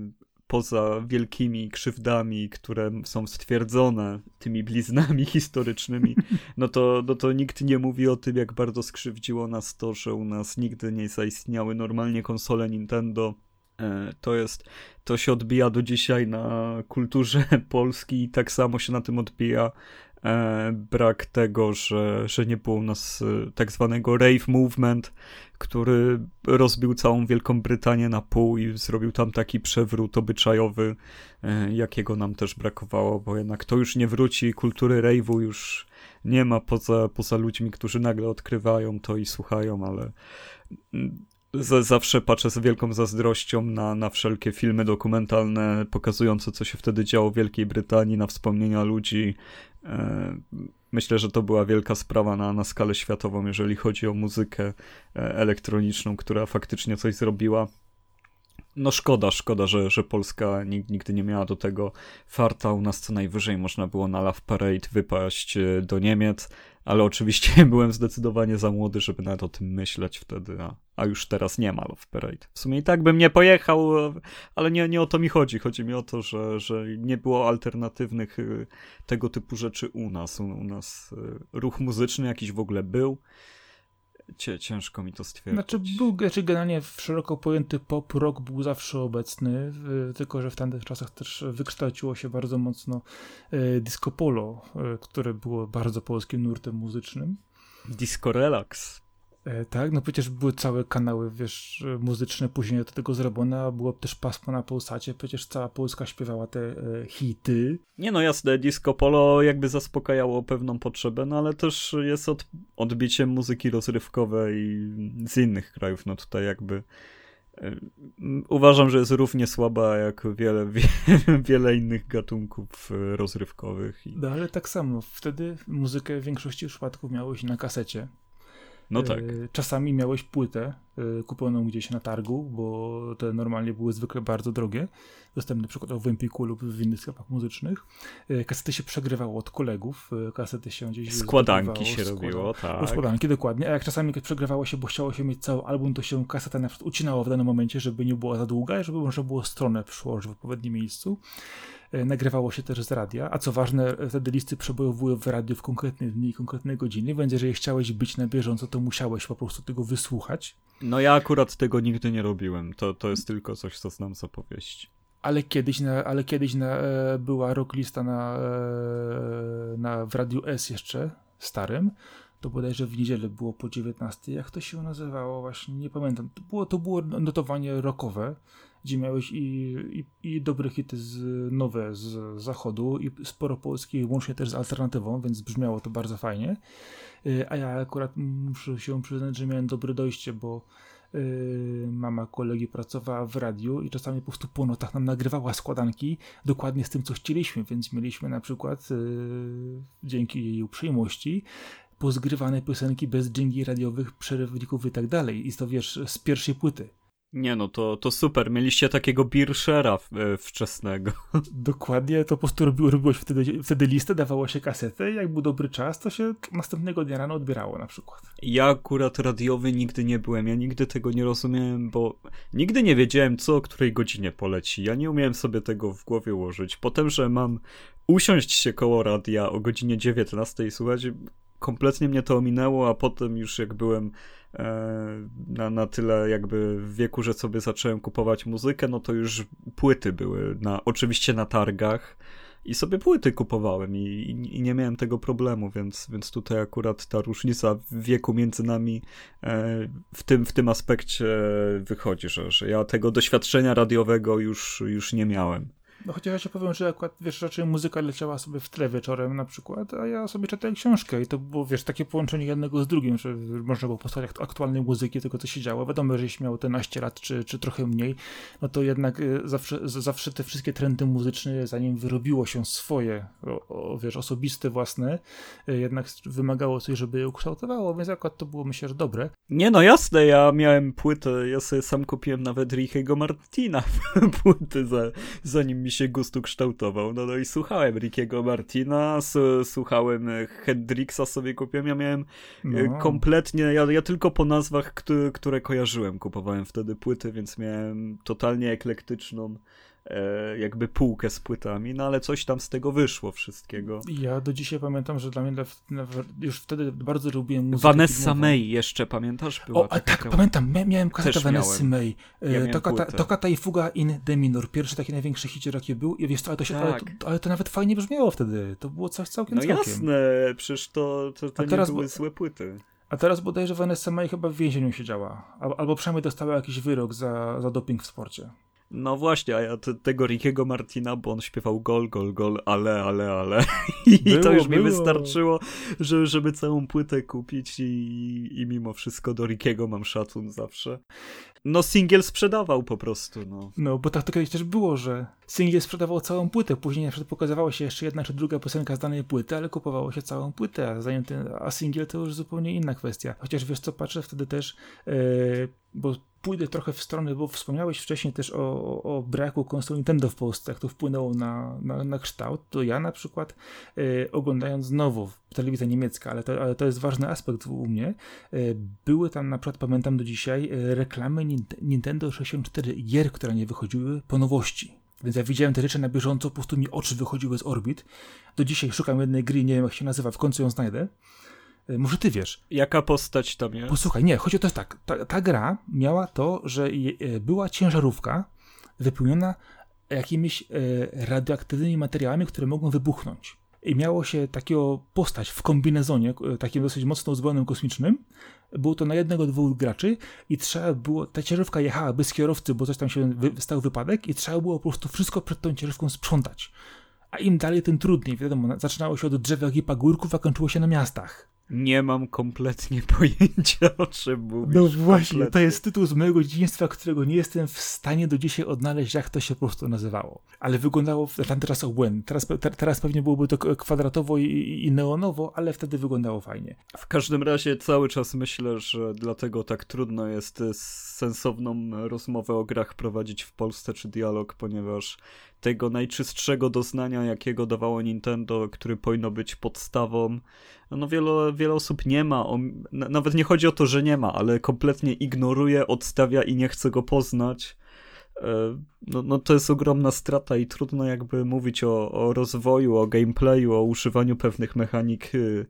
poza wielkimi krzywdami, które są stwierdzone tymi bliznami <laughs> historycznymi, no to, no to nikt nie mówi o tym, jak bardzo skrzywdziło nas to, że u nas nigdy nie zaistniały normalnie konsole Nintendo. E, to jest, to się odbija do dzisiaj na kulturze <laughs> Polski i tak samo się na tym odbija brak tego, że, że nie było u nas e, tak zwanego rave movement, który rozbił całą Wielką Brytanię na pół i zrobił tam taki przewrót obyczajowy, e, jakiego nam też brakowało, bo jednak to już nie wróci, kultury rave'u już nie ma poza, poza ludźmi, którzy nagle odkrywają to i słuchają, ale mm, z, zawsze patrzę z wielką zazdrością na, na wszelkie filmy dokumentalne pokazujące, co się wtedy działo w Wielkiej Brytanii, na wspomnienia ludzi. E, myślę, że to była wielka sprawa na, na skalę światową, jeżeli chodzi o muzykę e, elektroniczną, która faktycznie coś zrobiła. No szkoda, szkoda, że, że Polska nigdy nie miała do tego farta. U nas co najwyżej można było na Love Parade wypaść e, do Niemiec, ale oczywiście <laughs> byłem zdecydowanie za młody, żeby nawet o tym myśleć wtedy, a, a już teraz nie ma Love Parade. W sumie i tak bym nie pojechał, ale nie, nie o to mi chodzi. Chodzi mi o to, że, że nie było alternatywnych y, tego typu rzeczy u nas. U, u nas y, ruch muzyczny jakiś w ogóle był. Ciężko mi to stwierdzić. Znaczy, był znaczy generalnie szeroko pojęty pop rock był zawsze obecny, tylko że w tamtych czasach też wykształciło się bardzo mocno e, disco polo, e, które było bardzo polskim nurtem muzycznym. Disco relax. E, tak, no przecież były całe kanały, wiesz, muzyczne później do tego zrobione, a było też pasmo na Polsacie, przecież cała Polska śpiewała te e, hity. Nie no jasne, disco polo jakby zaspokajało pewną potrzebę, no ale też jest od, odbiciem muzyki rozrywkowej z innych krajów, no tutaj jakby e, uważam, że jest równie słaba jak wiele, wie, <laughs> wiele innych gatunków e, rozrywkowych. No ale tak samo, wtedy muzykę w większości przypadków miałeś na kasecie. No tak. E, czasami miałeś płytę e, kupioną gdzieś na targu, bo te normalnie były zwykle bardzo drogie, dostępne przykład w Empiku lub w innych sklepach muzycznych. E, kasety się przegrywało od kolegów, kasety się gdzieś Składanki się robiło, tak. Składanki, dokładnie. A jak czasami przegrywało się, bo chciało się mieć cały album, to się kaseta na przykład ucinało w danym momencie, żeby nie była za długa i żeby można było stronę przyłożyć w odpowiednim miejscu. E, nagrywało się też z radia, a co ważne, wtedy listy przebojowują w radiu w konkretnej dni i konkretnej godziny, więc jeżeli chciałeś być na bieżąco, to musiałeś po prostu tego wysłuchać. No ja akurat tego nigdy nie robiłem, to, to jest tylko coś, co znam z opowieści. Ale kiedyś, na, ale kiedyś na, e, była rocklista na, e, na, w Radiu S jeszcze, starym, to bodajże w niedzielę było po 19, jak to się nazywało właśnie, nie pamiętam. To było, to było notowanie rockowe, gdzie miałeś i, i, i dobre hity z, nowe z zachodu i sporo polskich, łącznie też z alternatywą, więc brzmiało to bardzo fajnie. Y, a ja akurat muszę się przyznać, że miałem dobre dojście, bo Yy, mama kolegi pracowała w radiu i czasami po prostu po notach nam nagrywała składanki dokładnie z tym, co chcieliśmy, więc mieliśmy na przykład yy, dzięki jej uprzejmości pozgrywane piosenki bez dżingli radiowych, przerywników i tak dalej. I to wiesz, z pierwszej płyty. Nie no, to, to super. Mieliście takiego Birshera e, wczesnego. <laughs> Dokładnie, to po prostu robiło, robiłeś wtedy, wtedy listę, dawało się kasetę i jak był dobry czas, to się następnego dnia rano odbierało na przykład. Ja akurat radiowy nigdy nie byłem, ja nigdy tego nie rozumiałem, bo nigdy nie wiedziałem, co o której godzinie poleci. Ja nie umiałem sobie tego w głowie ułożyć. Potem, że mam usiąść się koło radia o godzinie 19 i słuchać, kompletnie mnie to ominęło, a potem już jak byłem e, na, na tyle jakby w wieku, że sobie zacząłem kupować muzykę, no to już płyty były, na, oczywiście na targach i sobie płyty kupowałem i, i, i, nie miałem tego problemu, więc, więc tutaj akurat ta różnica w wieku między nami e, w, tym, w tym aspekcie wychodzi, że, że ja tego doświadczenia radiowego już, już nie miałem. No chociaż ja ci powiem, że akurat, wiesz, raczej muzyka leciała sobie w tle wieczorem na przykład, a ja sobie czytałem książkę i to było, wiesz, takie połączenie jednego z drugim, że można było posłuchać aktualnej muzyki, tego co się działo. Wiadomo, że jeśli miał te naście lat, czy, czy trochę mniej, no to jednak y, zawsze, zawsze te wszystkie trendy muzyczne, zanim wyrobiło się swoje, o, o, wiesz, osobiste, własne, y, jednak wymagało coś, żeby je ukształtowało, więc akurat to było, myślę, że dobre. Nie no, jasne, ja miałem płytę, ja sobie sam kupiłem nawet Richiego Martina <laughs> płyty, za, zanim mi się gustu kształtował. No, no i słuchałem Rickiego Martina, słuchałem Hendrixa sobie kupiłem. Ja miałem e, no. kompletnie, ja, ja tylko po nazwach, które, które kojarzyłem, kupowałem wtedy płyty, więc miałem totalnie eklektyczną jakby półkę z płytami, no ale coś tam z tego wyszło wszystkiego. Ja do dzisiaj pamiętam, że dla mnie już wtedy bardzo lubiłem muzykę Vanessa filmową. May jeszcze, pamiętasz? Była o, a tak, pamiętam, miałem kasetę Vanessa May. E, ja Tokata, Tokata i Fuga in D minor, pierwszy taki największy hicior jaki był i wiesz, ale to, się, tak. ale, to, ale to nawet fajnie brzmiało wtedy, to było coś całkiem No całkiem. jasne, przecież to, to, to nie teraz, były złe płyty. A teraz bodajże Vanessa May chyba w więzieniu siedziała, albo przynajmniej dostała jakiś wyrok za, za doping w sporcie. No właśnie, a ja te, tego Rickiego Martina, bo on śpiewał gol, gol, gol, ale, ale, ale. <laughs> I było, to już było. mi wystarczyło, że, żeby całą płytę kupić i, i mimo wszystko do Rickiego mam szacun zawsze. No singiel sprzedawał po prostu, no. No, bo tak to kiedyś też było, że singiel sprzedawał całą płytę, później na przykład pokazywało się jeszcze jedna czy druga piosenka z danej płyty, ale kupowało się całą płytę, a, zanim ten, a singiel to już zupełnie inna kwestia. Chociaż wiesz co, patrzę wtedy też, yy, bo pójdę trochę w stronę, bo wspomniałeś wcześniej też o, o, braku konsol Nintendo w Polsce, jak to wpłynęło na, na, na kształt, to ja na przykład yy, oglądając znowu telewizja niemiecka, ale to, ale to jest ważny aspekt u mnie, yy, były tam na przykład, pamiętam do dzisiaj, reklamy Nintendo 64 gier, które nie wychodziły po nowości. Więc ja widziałem te rzeczy na bieżąco, po prostu mi oczy wychodziły z orbit. Do dzisiaj szukam jednej gry, nie wiem jak się nazywa, w końcu ją znajdę. E, może ty wiesz. Jaka postać tam jest? Posłuchaj, nie, chodzi o to jest tak. Ta, ta gra miała to, że je, e, była ciężarówka wypełniona jakimiś e, radioaktywnymi materiałami, które mogą wybuchnąć. I miało się takiego postać w kombinezonie, e, takim dosyć mocno uzbrojonym kosmicznym. Było to na jednego, dwóch graczy i trzeba było, ta ciężarówka jechała bez kierowcy, bo coś tam się wy, stał wypadek i trzeba było po prostu wszystko przed tą ciężarówką sprzątać. A im dalej, tym trudniej. Wiadomo, zaczynało się od drzew i pagórków, a kończyło się na miastach. Nie mam kompletnie <laughs> pojęcia o czym mówisz. No właśnie, kompletnie. to jest tytuł z mojego dzieciństwa, którego nie jestem w stanie do dzisiaj odnaleźć, jak to się po prostu nazywało. Ale wyglądało tamty czas obłędnie. Teraz, te, teraz pewnie byłoby to kwadratowo i, i neonowo, ale wtedy wyglądało fajnie. W każdym razie cały czas myślę, że dlatego tak trudno jest sensowną rozmowę o grach prowadzić w Polsce czy dialog, ponieważ tego najczystszego doznania, jakiego dawało Nintendo, który powinno być podstawą. No wiele, wiele osób nie ma, nawet nie chodzi o to, że nie ma, ale kompletnie ignoruje, odstawia i nie chce go poznać. E, no, no to jest ogromna strata i trudno jakby mówić o, o rozwoju, o gameplayu, o używaniu pewnych mechanik y,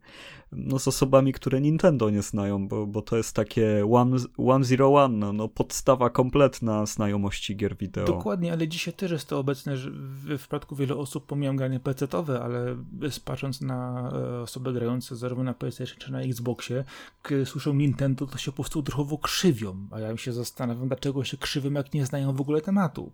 no, z osobami, które Nintendo nie znają, bo, bo to jest takie one, one zero one, no, no, podstawa kompletna znajomości gier wideo. Dokładnie, ale dzisiaj też jest to obecne, że w, w przypadku wielu osób pomijam granie PC-owe, ale patrząc na e, osoby grające zarówno na PlayStation czy na Xboxie, słyszą Nintendo, to się po prostu trochę krzywią, a ja się zastanawiam, dlaczego się krzywią, jak nie znają w ogóle tematu.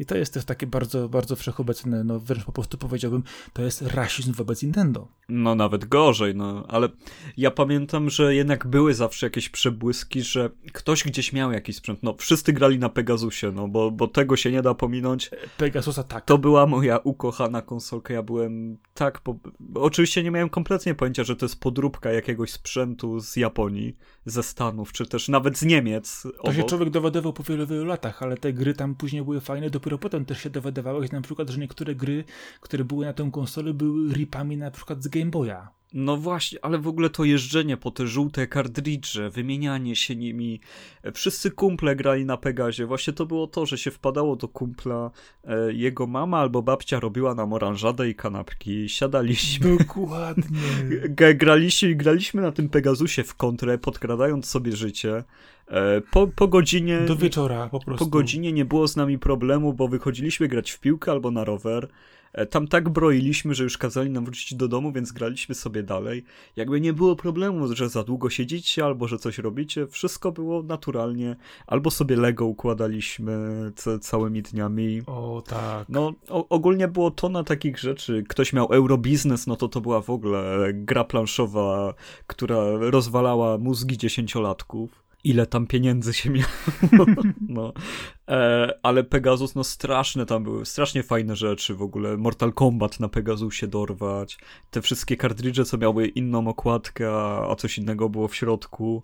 I to jest też takie bardzo, bardzo wszechobecne, no wręcz po prostu powiedziałbym, to jest rasizm wobec Nintendo. No nawet gorzej, no ale ja pamiętam, że jednak były zawsze jakieś przebłyski, że ktoś gdzieś miał jakiś sprzęt. No wszyscy grali na Pegasusie, no bo, bo tego się nie da pominąć. Pegasusa tak. To była moja ukochana konsolka, ja byłem tak, po... oczywiście nie miałem kompletnie pojęcia, że to jest podróbka jakiegoś sprzętu z Japonii, ze Stanów, czy też nawet z Niemiec. To obok. się człowiek dowiadywał po wielu, wielu latach, ale te gry tam później były fajne, dopiero potem też się dowiadywałeś na przykład, że niektóre gry, które były na tę konsolę, były ripami na przykład z Game Boya. No właśnie, ale w ogóle to jeżdżenie po te żółte kartridże, wymienianie się nimi. Wszyscy kumple grali na Pegazie. Właśnie to było to, że się wpadało do kumpla. E, jego mama albo babcia robiła nam oranżadę i kanapki. Siadaliśmy. Dokładnie. <laughs> graliśmy, graliśmy na tym Pegasusie w kontrę, podkradając sobie życie. E, po, po godzinie. Do wieczora po prostu. Po godzinie nie było z nami problemu, bo wychodziliśmy grać w piłkę albo na rower. E, tam tak broiliśmy, że już kazali nam wrócić do domu, więc graliśmy sobie dalej. Jakby nie było problemu, że za długo siedzicie albo że coś robicie, wszystko było naturalnie. Albo sobie Lego układaliśmy całymi dniami. O, tak. No, ogólnie było to na takich rzeczy. Ktoś miał Eurobiznes, no to to była w ogóle gra planszowa, która rozwalała mózgi dziesięciolatków ile tam pieniędzy się miało. <laughs> no. E, ale Pegasus, no straszne tam były, strasznie fajne rzeczy w ogóle. Mortal Kombat na Pegasusie dorwać. Te wszystkie kartridże, co miały inną okładkę, a, coś innego było w środku.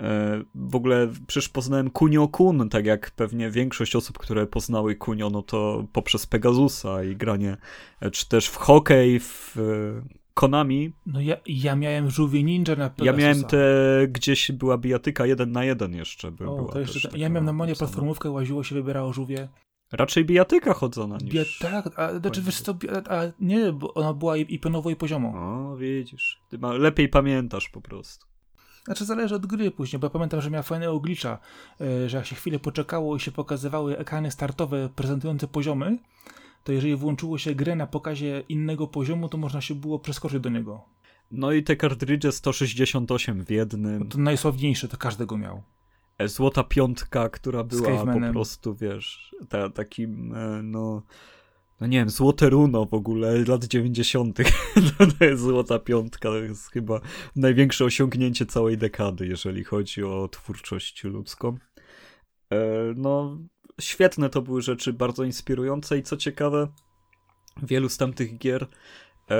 E, w ogóle przecież poznałem Kunio Kun, tak jak pewnie większość osób, które poznały Kunio, no to poprzez Pegasusa i granie, e, czy też w hokej, w Konami. No ja, ja miałem żółwie ninja na Pegasusa. Ja miałem te, gdzieś była bijatyka jeden na jeden jeszcze. By, o, to jeszcze ja miałem na monie platformówkę, łaziło się, wybierało żółwie. Raczej bijatyka chodzona niż... Bia, tak, a, znaczy wiesz co, a, nie, bo ona była i, i pionowo i poziomo. O, widzisz, ty ma, lepiej pamiętasz po prostu. Znaczy zależy od gry później, bo ja pamiętam, że miała fajnego glitcha, e, że jak się chwilę poczekało i się pokazywały ekrany startowe prezentujące poziomy, to jeżeli włączyło się grę na pokazie innego poziomu, to można się było przeskoczyć do niego. No i te kartridże 168 w jednym. No to najsławniejsze, to każdego miał. E, złota piątka, która była po prostu, wiesz, ta, takim, e, no, no nie wiem, złote runo w ogóle lat 90. <laughs> to jest złota piątka, to jest chyba największe osiągnięcie całej dekady, jeżeli chodzi o twórczość ludzką. E, no, świetne to były rzeczy, bardzo inspirujące i co ciekawe, wielu z tamtych gier E,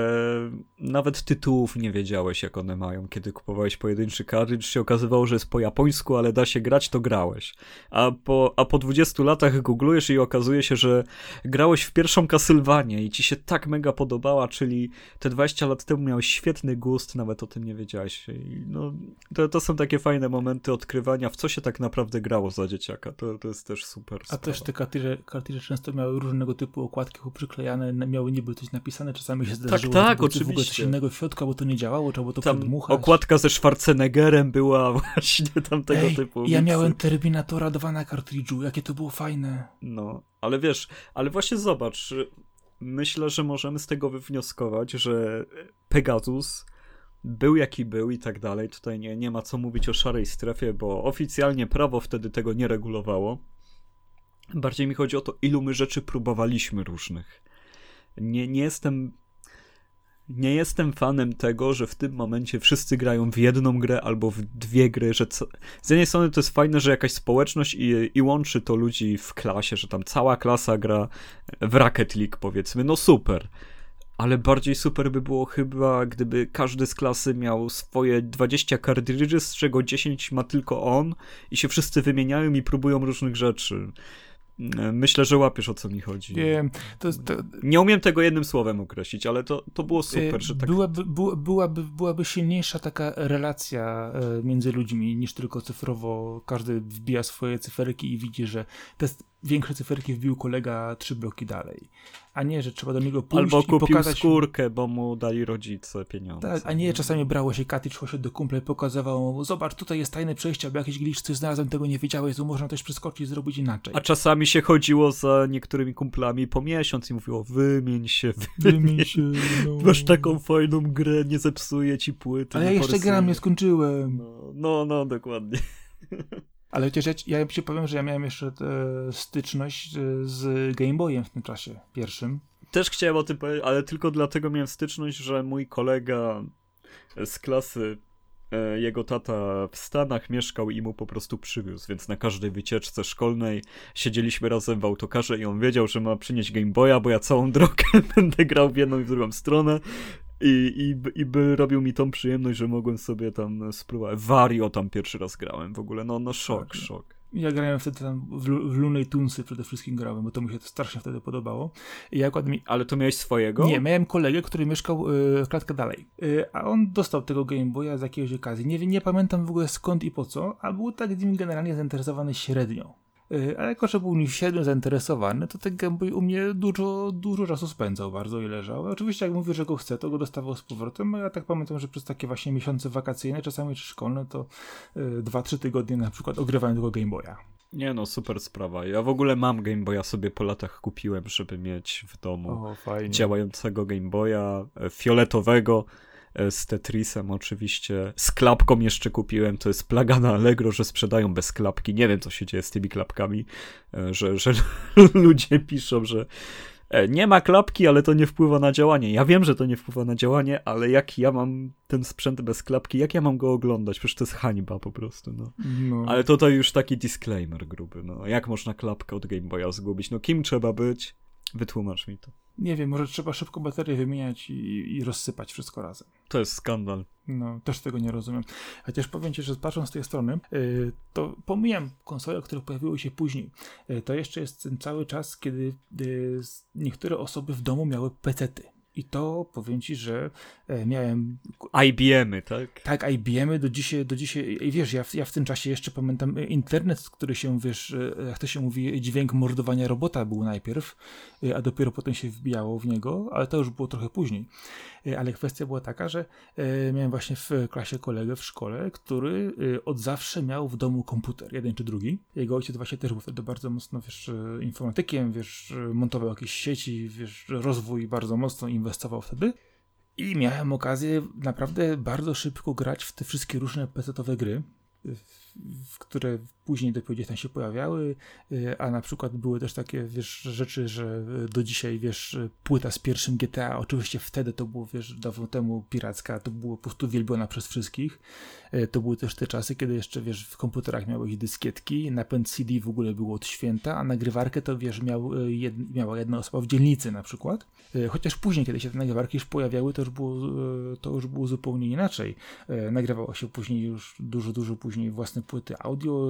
nawet tytułów nie wiedziałeś, jak one mają. Kiedy kupowałeś pojedynczy kartridż, się okazywało, że jest po japońsku, ale da się grać, to grałeś. A po, a po 20 latach googlujesz i okazuje się, że grałeś w pierwszą Castlevanię i ci się tak mega podobała, czyli te 20 lat temu miałeś świetny gust, nawet o tym nie wiedziałeś. I no, to, to są takie fajne momenty odkrywania, w co się tak naprawdę grało za dzieciaka. To, to jest też super. A też te kartridże, kartridże często miały różnego typu okładki przyklejane, miały niby coś napisane, czasami się zdarzało tak, to oczywiście. W ogóle coś innego w środku, bo to nie działało, trzeba było to tam przedmuchać. okładka ze Schwarzeneggerem była <laughs> właśnie tamtego Ej, typu. Ja miałem Terminatora 2 na kartridżu, jakie to było fajne. No, ale wiesz, ale właśnie zobacz, myślę, że możemy z tego wywnioskować, że Pegasus był jaki był i tak dalej. Tutaj nie, nie ma co mówić o szarej strefie, bo oficjalnie prawo wtedy tego nie regulowało. Bardziej mi chodzi o to, ilu my rzeczy próbowaliśmy różnych. Nie, nie jestem. Nie jestem fanem tego, że w tym momencie wszyscy grają w jedną grę albo w dwie gry, że co... z jednej strony to jest fajne, że jakaś społeczność i, i łączy to ludzi w klasie, że tam cała klasa gra w Rocket League powiedzmy, no super. Ale bardziej super by było chyba, gdyby każdy z klasy miał swoje 20 kartridży, z czego 10 ma tylko on i się wszyscy wymieniają i próbują różnych rzeczy. Myślę, że łapiesz o co mi chodzi. Wiem, to, to, Nie umiem tego jednym słowem określić, ale to, to było super, że tak. Byłaby, była- byłaby, byłaby silniejsza taka relacja e, między ludźmi niż tylko cyfrowo. Każdy wbija swoje cyferki i widzi, że te większe cyferki wbił kolega trzy bloki dalej. A nie, że trzeba do niego pójść Albo i kupił pokazać... skórkę, bo mu dali rodzice pieniądze. Tak, a nie czasami brało się katy, szło się do kumpla i pokazywało mu, zobacz, tutaj jest tajne przejście, albo jakiś glitch, coś znalazłem, tego nie wiedziałeś, tu można też przeskoczyć i zrobić inaczej. A czasami się chodziło za niektórymi kumplami po miesiąc i mówiło, wymień się, wymień Wymień się, no. Masz taką fajną grę, nie zepsuje ci płyty. Ale ja jeszcze gram, nie skończyłem. No, no, no, dokładnie. Ale chociaż ja, ja ci powiem, że ja miałem jeszcze e, styczność e, z Game Boyem w tym czasie pierwszym. Też chciałem o tym powiedzieć, ale tylko dlatego miałem styczność, że mój kolega z klasy, e, jego tata w Stanach mieszkał i mu po prostu przywiózł, więc na każdej wycieczce szkolnej siedzieliśmy razem w autokarze i on wiedział, że ma przynieść Game Boya, bo ja całą <laughs> drogę będę grał w jedną i w drugą stronę. I, i, I by robił mi tą przyjemność, że mogłem sobie tam spróbować. Wario tam pierwszy raz grałem w ogóle. No, no szok, Tak. szok. Ja grałem wtedy tam w, w Looney Tunesy przede wszystkim grałem, bo to mi się strasznie wtedy podobało. I ja akurat mi... Ale to miałeś swojego? Nie, miałem kolegę, który mieszkał e, klatkę dalej. E, a on dostał tego Game Boya z jakiejś okazji. Nie, nie pamiętam w ogóle skąd i po co, a był tak nim generalnie zainteresowany średnio. E, Ale jako, że był nim średnio zainteresowany, to ten Game Boy u mnie dużo, dużo czasu spędzał bardzo i leżał. Oczywiście jak mówię, że go chcę, to go dostawał z powrotem, ja tak pamiętam, że przez takie właśnie miesiące wakacyjne, czasami czy szkolne, to 2-3 tygodnie na przykład ogrywałem tego Game Boya. Nie no, super sprawa. Ja w ogóle mam Game Boya sobie po latach kupiłem, żeby mieć w domu O, działającego Game Boya, e, fioletowego, z Tetrisem oczywiście. Z klapką jeszcze kupiłem, to jest plaga na Allegro, że sprzedają bez klapki. Nie wiem, co się dzieje z tymi klapkami, e, że, że <laughs> ludzie piszą, że e, nie ma klapki, ale to nie wpływa na działanie. Ja wiem, że to nie wpływa na działanie, ale jak ja mam ten sprzęt bez klapki, jak ja mam go oglądać? Przecież to jest hańba po prostu, no. No. Ale to to już taki disclaimer gruby, no. Jak można klapkę od Game Boya zgubić? No kim trzeba być? Wytłumacz mi to. Nie wiem, może trzeba szybko baterię wymieniać i, i rozsypać wszystko razem. To jest skandal. No, też tego nie rozumiem. Chociaż powiem Ci, że patrząc z tej strony, yy, to pomijam konsole, które pojawiły się później. Yy, to jeszcze jest ten cały czas, kiedy yy, s- niektóre osoby w domu miały pecety. I to powiem Ci, że e, miałem IBM-y, tak? tak, IBM-y do dzisiaj, do dzisiaj, i wiesz, ja w, ja w tym czasie jeszcze pamiętam e, internet, który się, wiesz, e, jak to się mówi, dźwięk mordowania robota był najpierw, a dopiero potem się wbijało w niego, ale to już było trochę później. Ale kwestia była taka, że miałem właśnie w klasie kolegę w szkole, który od zawsze miał w domu komputer, jeden czy drugi. Jego ojciec właśnie też był wtedy bardzo mocno, wiesz, informatykiem, wiesz, montował jakieś sieci, wiesz, rozwój bardzo mocno inwestował wtedy. I miałem okazję naprawdę bardzo szybko grać w te wszystkie różne PC-owe gry, w które później dopiero gdzieś tam się pojawiały, y, a na przykład były też takie, wiesz, rzeczy, że y, do dzisiaj, wiesz, płyta z pierwszym GTA, oczywiście wtedy to było, wiesz, dawno temu piracka, to było po prostu wielbiona przez wszystkich. Y, To były też te czasy, kiedy jeszcze, wiesz, w komputerach miałeś dyskietki, napęd CD w ogóle było od święta, a nagrywarkę to, wiesz, miał, y, jed, miała jedna osoba w dzielnicy na przykład. Y, Chociaż później, kiedy się te nagrywarki już pojawiały, to już było, y, to już było zupełnie inaczej. Nagrywało się później już dużo, dużo później własne płyty audio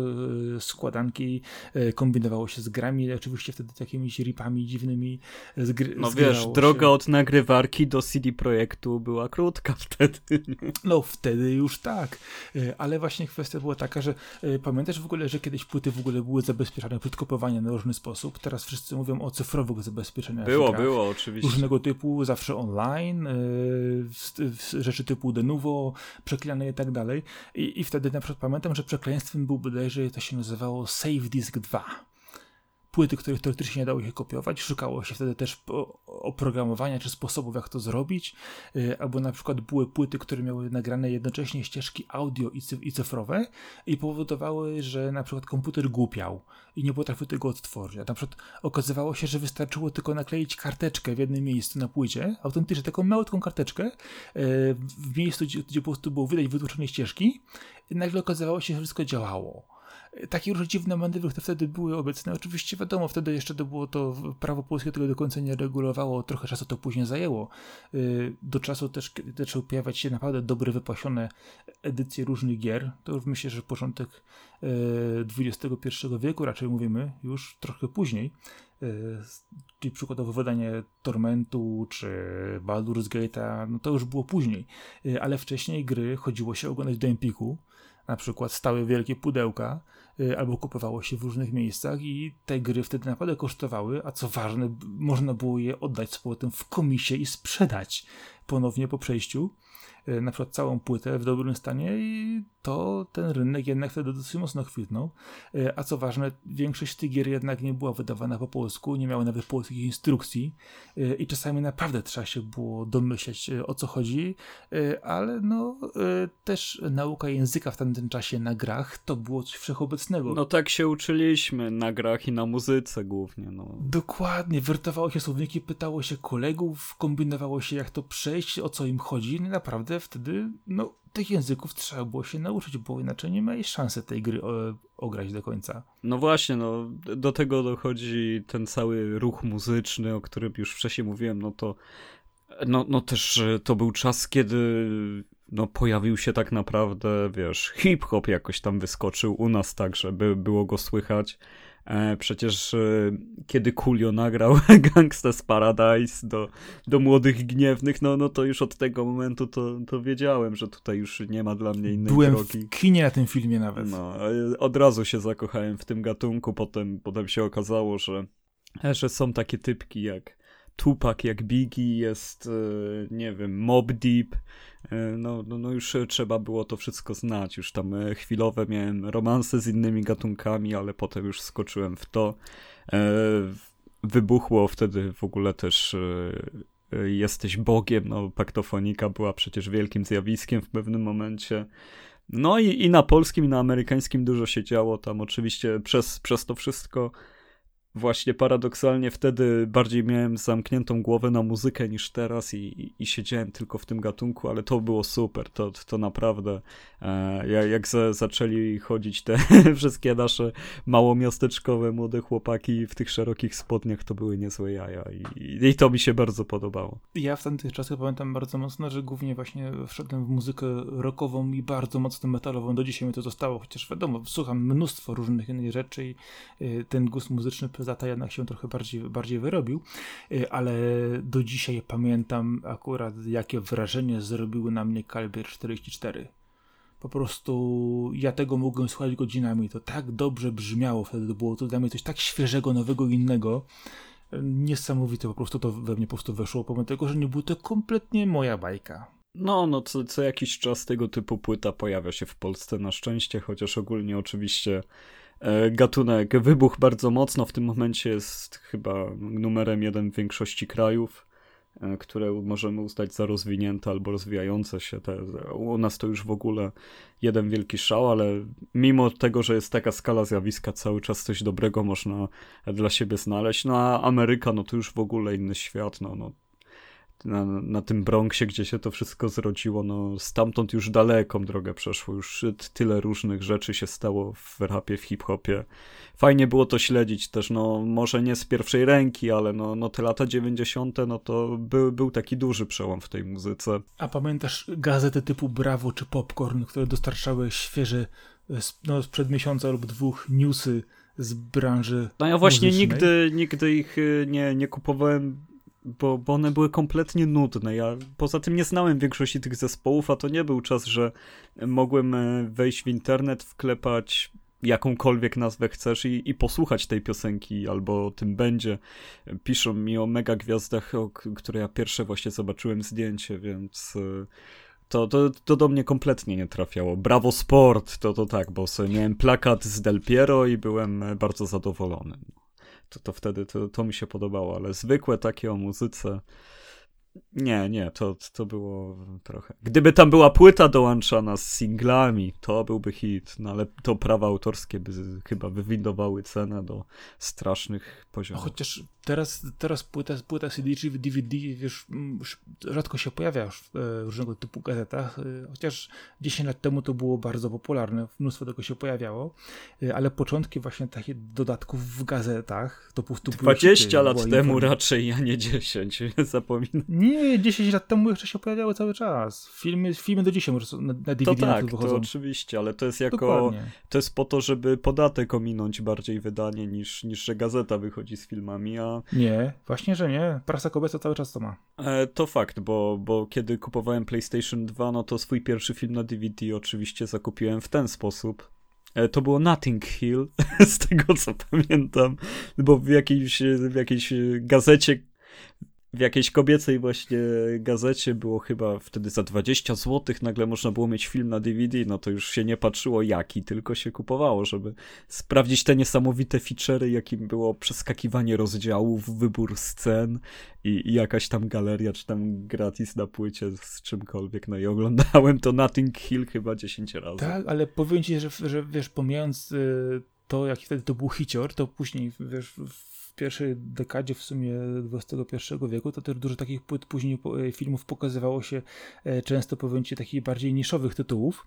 składanki, kombinowało się z grami, oczywiście wtedy jakimiś ripami dziwnymi. Zgry, no wiesz, droga od nagrywarki do CD Projektu była krótka <laughs> wtedy. No wtedy już tak, ale właśnie kwestia była taka, że pamiętasz w ogóle, że kiedyś płyty w ogóle były zabezpieczane przed kopiowaniem na różny sposób. Teraz wszyscy mówią o cyfrowych zabezpieczeniach. Było, było, oczywiście. Różnego typu, zawsze online, rzeczy typu Denuvo, przeklinane i tak dalej. I, I wtedy na przykład pamiętam, że przekleństwem był bodajże, to się nazywało Save Disk 2 płyty, których teoretycznie nie dało się kopiować. Szukało się wtedy też oprogramowania czy sposobów, jak to zrobić. Y, albo na przykład były płyty, które miały nagrane jednocześnie ścieżki audio i cyfrowe i powodowały, że na przykład komputer głupiał i nie potrafił tego odtworzyć. A na przykład okazywało się, że wystarczyło tylko nakleić karteczkę w jednym miejscu na płycie, autentycznie taką małą karteczkę y, w miejscu, gdzie, po prostu było wydać wytłuczone ścieżki i nagle okazywało się, że wszystko działało takie różne dziwne manewry, które wtedy były obecne. Oczywiście wiadomo, wtedy jeszcze to było to prawo polskie tego do końca nie regulowało, trochę czasu to później zajęło. Y, do czasu też, kiedy zaczęły pojawiać się naprawdę dobre, wypasione edycje różnych gier, to już myślę, że początek XXI y, wieku raczej mówimy, już trochę później, y, czyli przykładowo wydanie Tormentu czy Baldur's Gate'a, no to już było później, ale wcześniej gry chodziło się oglądać do Empiku, na przykład stały wielkie pudełka, y, albo kupowało się w różnych miejscach i te gry wtedy naprawdę kosztowały, a co ważne, można było je oddać z powrotem w komisie i sprzedać ponownie po przejściu. E, na przykład całą płytę w dobrym stanie i to ten rynek jednak wtedy dosyć mocno chwitnął. E, a co ważne, większość tych gier jednak nie była wydawana po polsku, nie miały nawet polskich instrukcji e, i czasami naprawdę trzeba się było domyśleć o co chodzi, ale no też nauka języka w tamtym czasie na grach to było coś wszechobecnego. No tak się uczyliśmy na grach i na muzyce głównie. No. Dokładnie, wertowało się słowniki, pytało się kolegów, kombinowało się jak to przejść, o co im chodzi, no naprawdę wtedy no, tych języków trzeba było się nauczyć, bo inaczej nie miałeś szansy tej gry ograć do końca. No właśnie, no, do tego dochodzi ten cały ruch muzyczny, o którym już wcześniej mówiłem, no to no, no też to był czas, kiedy no pojawił się tak naprawdę, wiesz, hip-hop jakoś tam wyskoczył u nas tak, żeby było go słychać. E, przecież e, kiedy Coolio nagrał <laughs> Gangsta's Paradise do, do młodych gniewnych, no, no to już od tego momentu to, to wiedziałem, że tutaj już nie ma dla mnie innej Byłem drogi. Byłem w kinie na tym filmie nawet. No, od razu się zakochałem w tym gatunku, potem, potem się okazało, że, że są takie typki jak Tupac, jak Biggie, jest, nie wiem, Mob Deep, E, no, no, no już trzeba było to wszystko znać. Już tam e, chwilowe miałem romanse z innymi gatunkami, ale potem już skoczyłem w to. E, wybuchło wtedy w ogóle też jesteś Bogiem, no paktofonika była przecież wielkim zjawiskiem w pewnym momencie. No i, i na polskim, i na amerykańskim dużo się działo tam oczywiście przez, przez to wszystko właśnie paradoksalnie wtedy bardziej miałem zamkniętą głowę na muzykę niż teraz i, i siedziałem tylko w tym gatunku, ale to było super, to, to naprawdę e, jak za, zaczęli chodzić te <laughs> wszystkie nasze małomiasteczkowe młode chłopaki w tych szerokich spodniach, to były niezłe jaja i, i to mi się bardzo podobało. Ja w tamtych czasach pamiętam bardzo mocno, że głównie właśnie wszedłem w muzykę rockową i bardzo mocno metalową, do dzisiaj mi to zostało, chociaż wiadomo, słucham mnóstwo różnych innych rzeczy i y, ten gust muzyczny lata jednak się trochę bardziej, bardziej wyrobił, y, ale do dzisiaj pamiętam akurat jakie wrażenie zrobiły na mnie Kalbier 44. Po prostu ja tego mogłem słuchać godzinami, to tak dobrze brzmiało wtedy, było to dla mnie coś tak świeżego, nowego, innego. Niesamowite po prostu to we mnie po prostu weszło, pomimo tego, że nie było to kompletnie moja bajka. No, no co, co jakiś czas tego typu płyta pojawia się w Polsce na szczęście, chociaż ogólnie oczywiście gatunek wybuch bardzo mocno. W tym momencie jest chyba numerem jeden w większości krajów, e, które możemy uznać za rozwinięte albo rozwijające się. Te, u nas to już w ogóle jeden wielki szał, ale mimo tego, że jest taka skala zjawiska, cały czas coś dobrego można dla siebie znaleźć. No a Ameryka, no to już w ogóle inny świat. No, no na, na tym Bronxie, gdzie się to wszystko zrodziło, no stamtąd już daleką drogę przeszło, już tyle różnych rzeczy się stało w rapie, w hip-hopie. Fajnie było to śledzić też, no może nie z pierwszej ręki, ale no, no te lata 90. no to był, był taki duży przełom w tej muzyce. A pamiętasz gazety typu Bravo czy Popcorn, które dostarczały świeże no, sprzed miesiąca lub dwóch newsy z branży. No ja właśnie muzycznej. nigdy, nigdy ich y, nie, nie kupowałem, bo, bo one były kompletnie nudne. Ja poza tym nie znałem większości tych zespołów, a to nie był czas, że mogłem e, wejść w internet, wklepać jakąkolwiek nazwę chcesz i, i posłuchać tej piosenki albo tym będzie. Piszą mi o mega gwiazdach, o które ja pierwsze właśnie zobaczyłem zdjęcie, więc y, to, to, to do mnie kompletnie nie trafiało. Brawo Sport, to to tak, bo sobie miałem plakat z Del Piero i byłem e, bardzo zadowolony. To, to wtedy to, to mi się podobało, ale zwykłe takie o muzyce. Nie, nie, to, to było trochę. Gdyby tam była płyta dołączana z singlami, to byłby hit, no ale to prawa autorskie by chyba wywindowały cenę do strasznych No, poziomów. chociaż teraz, teraz płyta, płyta CD czy DVD, wiesz, już rzadko się pojawia już w e, różnego typu gazetach, e, chociaż 10 lat temu to było bardzo popularne, mnóstwo tego się pojawiało, e, ale początki właśnie takich dodatków w gazetach, to po prostu były 20 hity, lat temu informacja. raczej, a nie 10, <laughs> zapominam. Nie, 10 lat temu jeszcze się pojawiały cały czas. Filmy, filmy do dzisiaj może na, na DVD To na tak, to to wychodzą. oczywiście, ale to jest jako, Dokładnie. to jest po to, żeby podatek ominąć bardziej wydanie niż, niż że gazeta wychodzi z filmami, a Nie, właśnie, że nie. Prasa kobieca cały czas to ma. E, to fakt, bo, bo kiedy kupowałem PlayStation 2, no to swój pierwszy film na DVD oczywiście zakupiłem w ten sposób. E, to było Notting Hill, <laughs> z tego co pamiętam, bo w jakiejś, w jakiejś gazecie, w jakiejś kobiecej właśnie gazecie było chyba wtedy za 20 zł nagle można było mieć film na DVD, no to już się nie patrzyło jaki, tylko się kupowało, żeby sprawdzić te niesamowite feature'y, jakim było przeskakiwanie rozdziałów, wybór scen i, i jakaś tam galeria, czy tam gratis na płycie z czymkolwiek. No i oglądałem to Notting Hill chyba 10 razy. Tak, ale powiem ci, że, że wiesz, pomijając y, to, jaki wtedy to był hicior, to później, wiesz, pierwszej dekadzie w sumie XXI wieku, to też dużo takich płyt później po- y, filmów pokazywało się e, często, powiem ci, takich bardziej niszowych tytułów.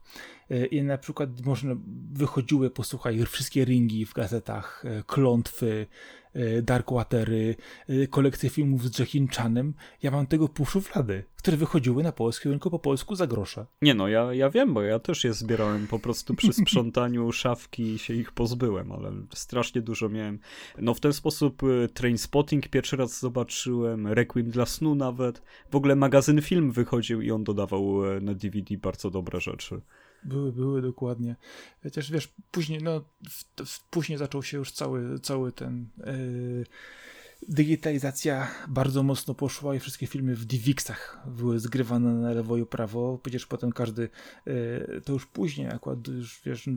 E, i na przykład można, wychodziły, posłuchaj, wszystkie ringi w gazetach, e, klątwy, e, Darkwatery, e, kolekcje filmów z Jackiem Chanem. Ja mam tego pół szuflady, które wychodziły na polskim rynku po polsku za grosze. Nie no, ja, ja wiem, bo ja też je zbierałem po prostu przy sprzątaniu <laughs> szafki się ich pozbyłem, ale strasznie dużo miałem. No w ten sposób y, Trainspotting pierwszy raz zobaczyłem, Requiem dla snu nawet. W ogóle magazyn film wychodził i on dodawał e, na DVD bardzo dobre rzeczy. Były, były dokładnie. Chociaż wiesz, później, no, w, w, później zaczął się już cały, cały ten. Yy, digitalizacja bardzo mocno poszła i wszystkie filmy w DivXach były zgrywane na lewo i prawo. Przecież potem każdy, yy, to już później, akurat już wiesz,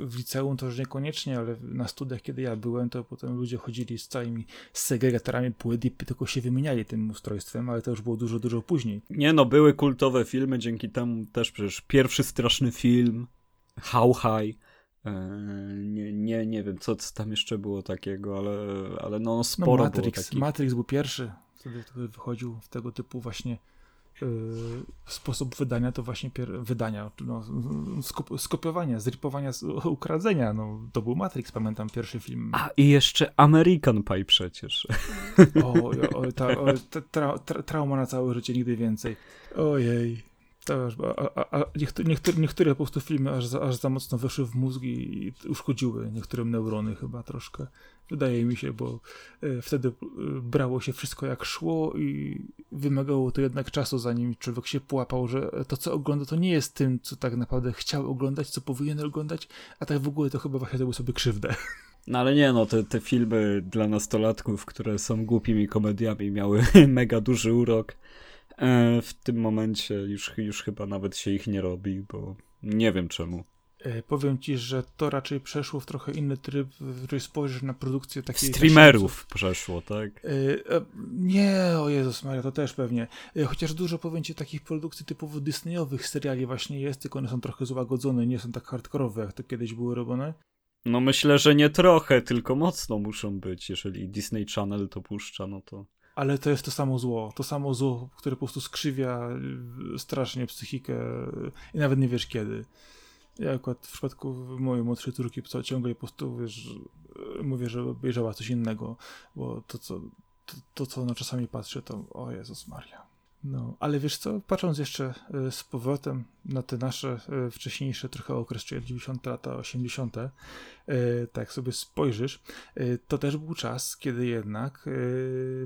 w liceum to już niekoniecznie, ale na studiach, kiedy ja byłem, to potem ludzie chodzili z całymi segregatorami płyt i tylko się wymieniali tym ustrojstwem, ale to już było dużo, dużo później. Nie no, były kultowe filmy, dzięki temu też przecież pierwszy straszny film, How High. E, nie, nie, nie wiem, co co tam jeszcze było takiego, ale, ale no No, sporo Matrix, było takich. Matrix był pierwszy, wtedy, wtedy wychodził w tego typu właśnie yy, sposób wydania, to właśnie pier- wydania, no, skop- skopiowania, zripowania, ukradzenia, no, to był Matrix, pamiętam, pierwszy film. A i jeszcze American Pie przecież. O, o, ta, o ta, tra, tra, trauma na całe życie, nigdy więcej. Ojej. Już, a, a, a niektóre, niektóre, po prostu filmy aż za, aż za mocno weszły w mózg i, uszkodziły niektórym neurony chyba troszkę. Wydaje mi się, bo e, wtedy e, brało się wszystko jak szło i wymagało to jednak czasu, zanim człowiek się połapał, że to, co ogląda, to nie jest tym, co tak naprawdę chciał oglądać, co powinien oglądać, a tak w ogóle to chyba właśnie zrobił sobie krzywdę. No ale nie no, te, te filmy dla nastolatków, które są głupimi komediami, miały <laughs> mega duży urok. E, w tym momencie już, już chyba nawet się ich nie robi, bo nie wiem czemu. E, Powiem ci, że to raczej przeszło w trochę inny tryb, w który spojrzysz na produkcję takiej... Streamerów przeszło, tak? E, Nie, o Jezus Maria, to też pewnie. Chociaż dużo, powiem ci, takich produkcji typowo Disneyowych seriali właśnie jest, tylko one są trochę złagodzone, nie są tak hardkorowe, jak to kiedyś były robione. No myślę, że nie trochę, tylko mocno muszą być. Jeżeli Disney Channel to puszcza, no to... Ale to jest to samo zło, to samo zło, które po prostu skrzywia y, strasznie psychikę y, i nawet nie wiesz kiedy. Ja akurat w przypadku mojej młodszej córki co ciągle po prostu wiesz, y, mówię, że obejrzała coś innego, bo to co, to, to co ona czasami patrzy, to o Jezus Maria. No, ale wiesz co, patrząc jeszcze z powrotem na te nasze wcześniejsze trochę okres, czyli 90 lata, 80, e, tak sobie spojrzysz, to też był czas, kiedy jednak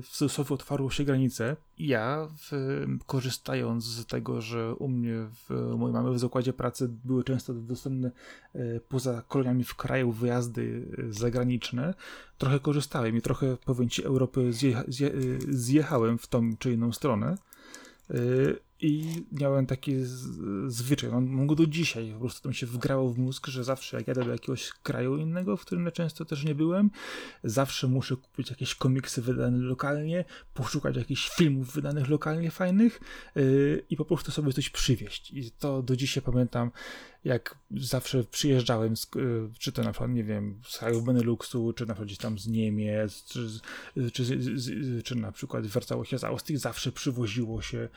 w cudzysłowie otwarło się granice ja korzystając z tego, że u mnie, w mojej mamy w zakładzie pracy były często dostępne poza koloniami w kraju wyjazdy zagraniczne, trochę korzystałem i trochę, powiem Ci, Europy zje, zjechałem w tą czy inną stronę. I miałem taki zwyczaj, mam go do dzisiaj, po prostu to mi się wgrało w mózg, że zawsze jak jadę do jakiegoś kraju innego, w którym często też nie byłem, zawsze muszę kupić jakieś komiksy wydane lokalnie, poszukać jakichś filmów wydanych lokalnie fajnych yy, i po prostu sobie coś przywieźć. I to do dzisiaj pamiętam, jak zawsze przyjeżdżałem, z, yy, czy to na przykład, nie wiem, z kraju Beneluxu, czy na przykład gdzieś tam z Niemiec, czy, czy, czy na przykład wracało się z Austrii, zawsze przywoziło się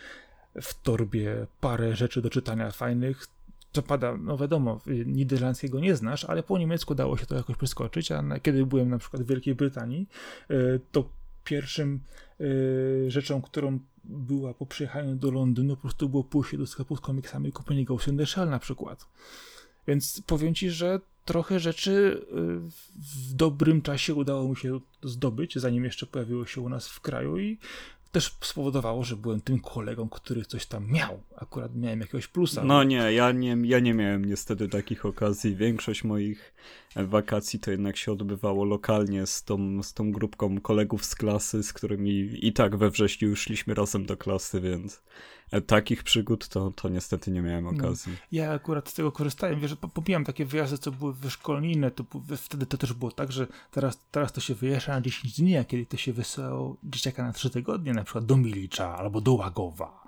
w torbie parę rzeczy do czytania fajnych. Co pada, no wiadomo, niderlandzkiego nie znasz, ale po niemiecku dało się to jakoś przeskoczyć, a na, kiedy byłem na przykład w Wielkiej Brytanii, e, to pierwszym y, rzeczą, którą była po przyjechaniu do Londynu, po prostu było pójście do sklepu z komiksami i kupienie Ghost in the Shell na przykład. Więc powiem ci, że trochę rzeczy w dobrym czasie udało mi się zdobyć, zanim jeszcze pojawiło się u nas w kraju i też spowodowało, że byłem tym kolegą, który coś tam miał. Akurat miałem jakiegoś plusa. No nie, ja nie, ja nie miałem niestety takich okazji. Większość moich wakacji to jednak się odbywało lokalnie z tą, z tą grupką kolegów z klasy, z którymi i tak we wrześniu już szliśmy razem do klasy, więc takich przygód to, to niestety nie miałem okazji. Ja akurat z tego korzystałem, wiesz, pomijam takie wyjazdy, co były wyszkolnijne, to wtedy to też było tak, że teraz, teraz to się wyjeżdża na 10 dni, a kiedy to się wysyłało dzieciaka na 3 tygodnie, na przykład do Milicza albo do Łagowa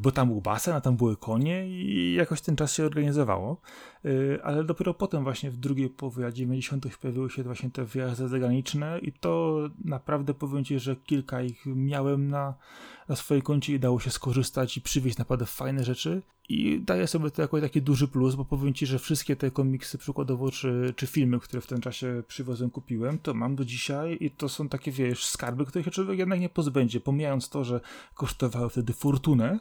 bo tam był basen, a tam były konie i jakoś ten czas się organizowało. Y, ale dopiero potem właśnie w drugiej połowie lat 90. pojawiły się właśnie te wyjazdy zagraniczne i to naprawdę powiem Ci, że kilka ich miałem na, na swojej koncie i dało się skorzystać i przywieźć naprawdę fajne rzeczy i daję sobie to jako taki duży plus, bo powiem Ci, że wszystkie te komiksy przykładowo, czy, czy filmy, które w tym czasie przywozem kupiłem, to mam do dzisiaj i to są takie, wiesz, skarby, których się człowiek jednak nie pozbędzie, pomijając to, że kosztowały wtedy fortunę,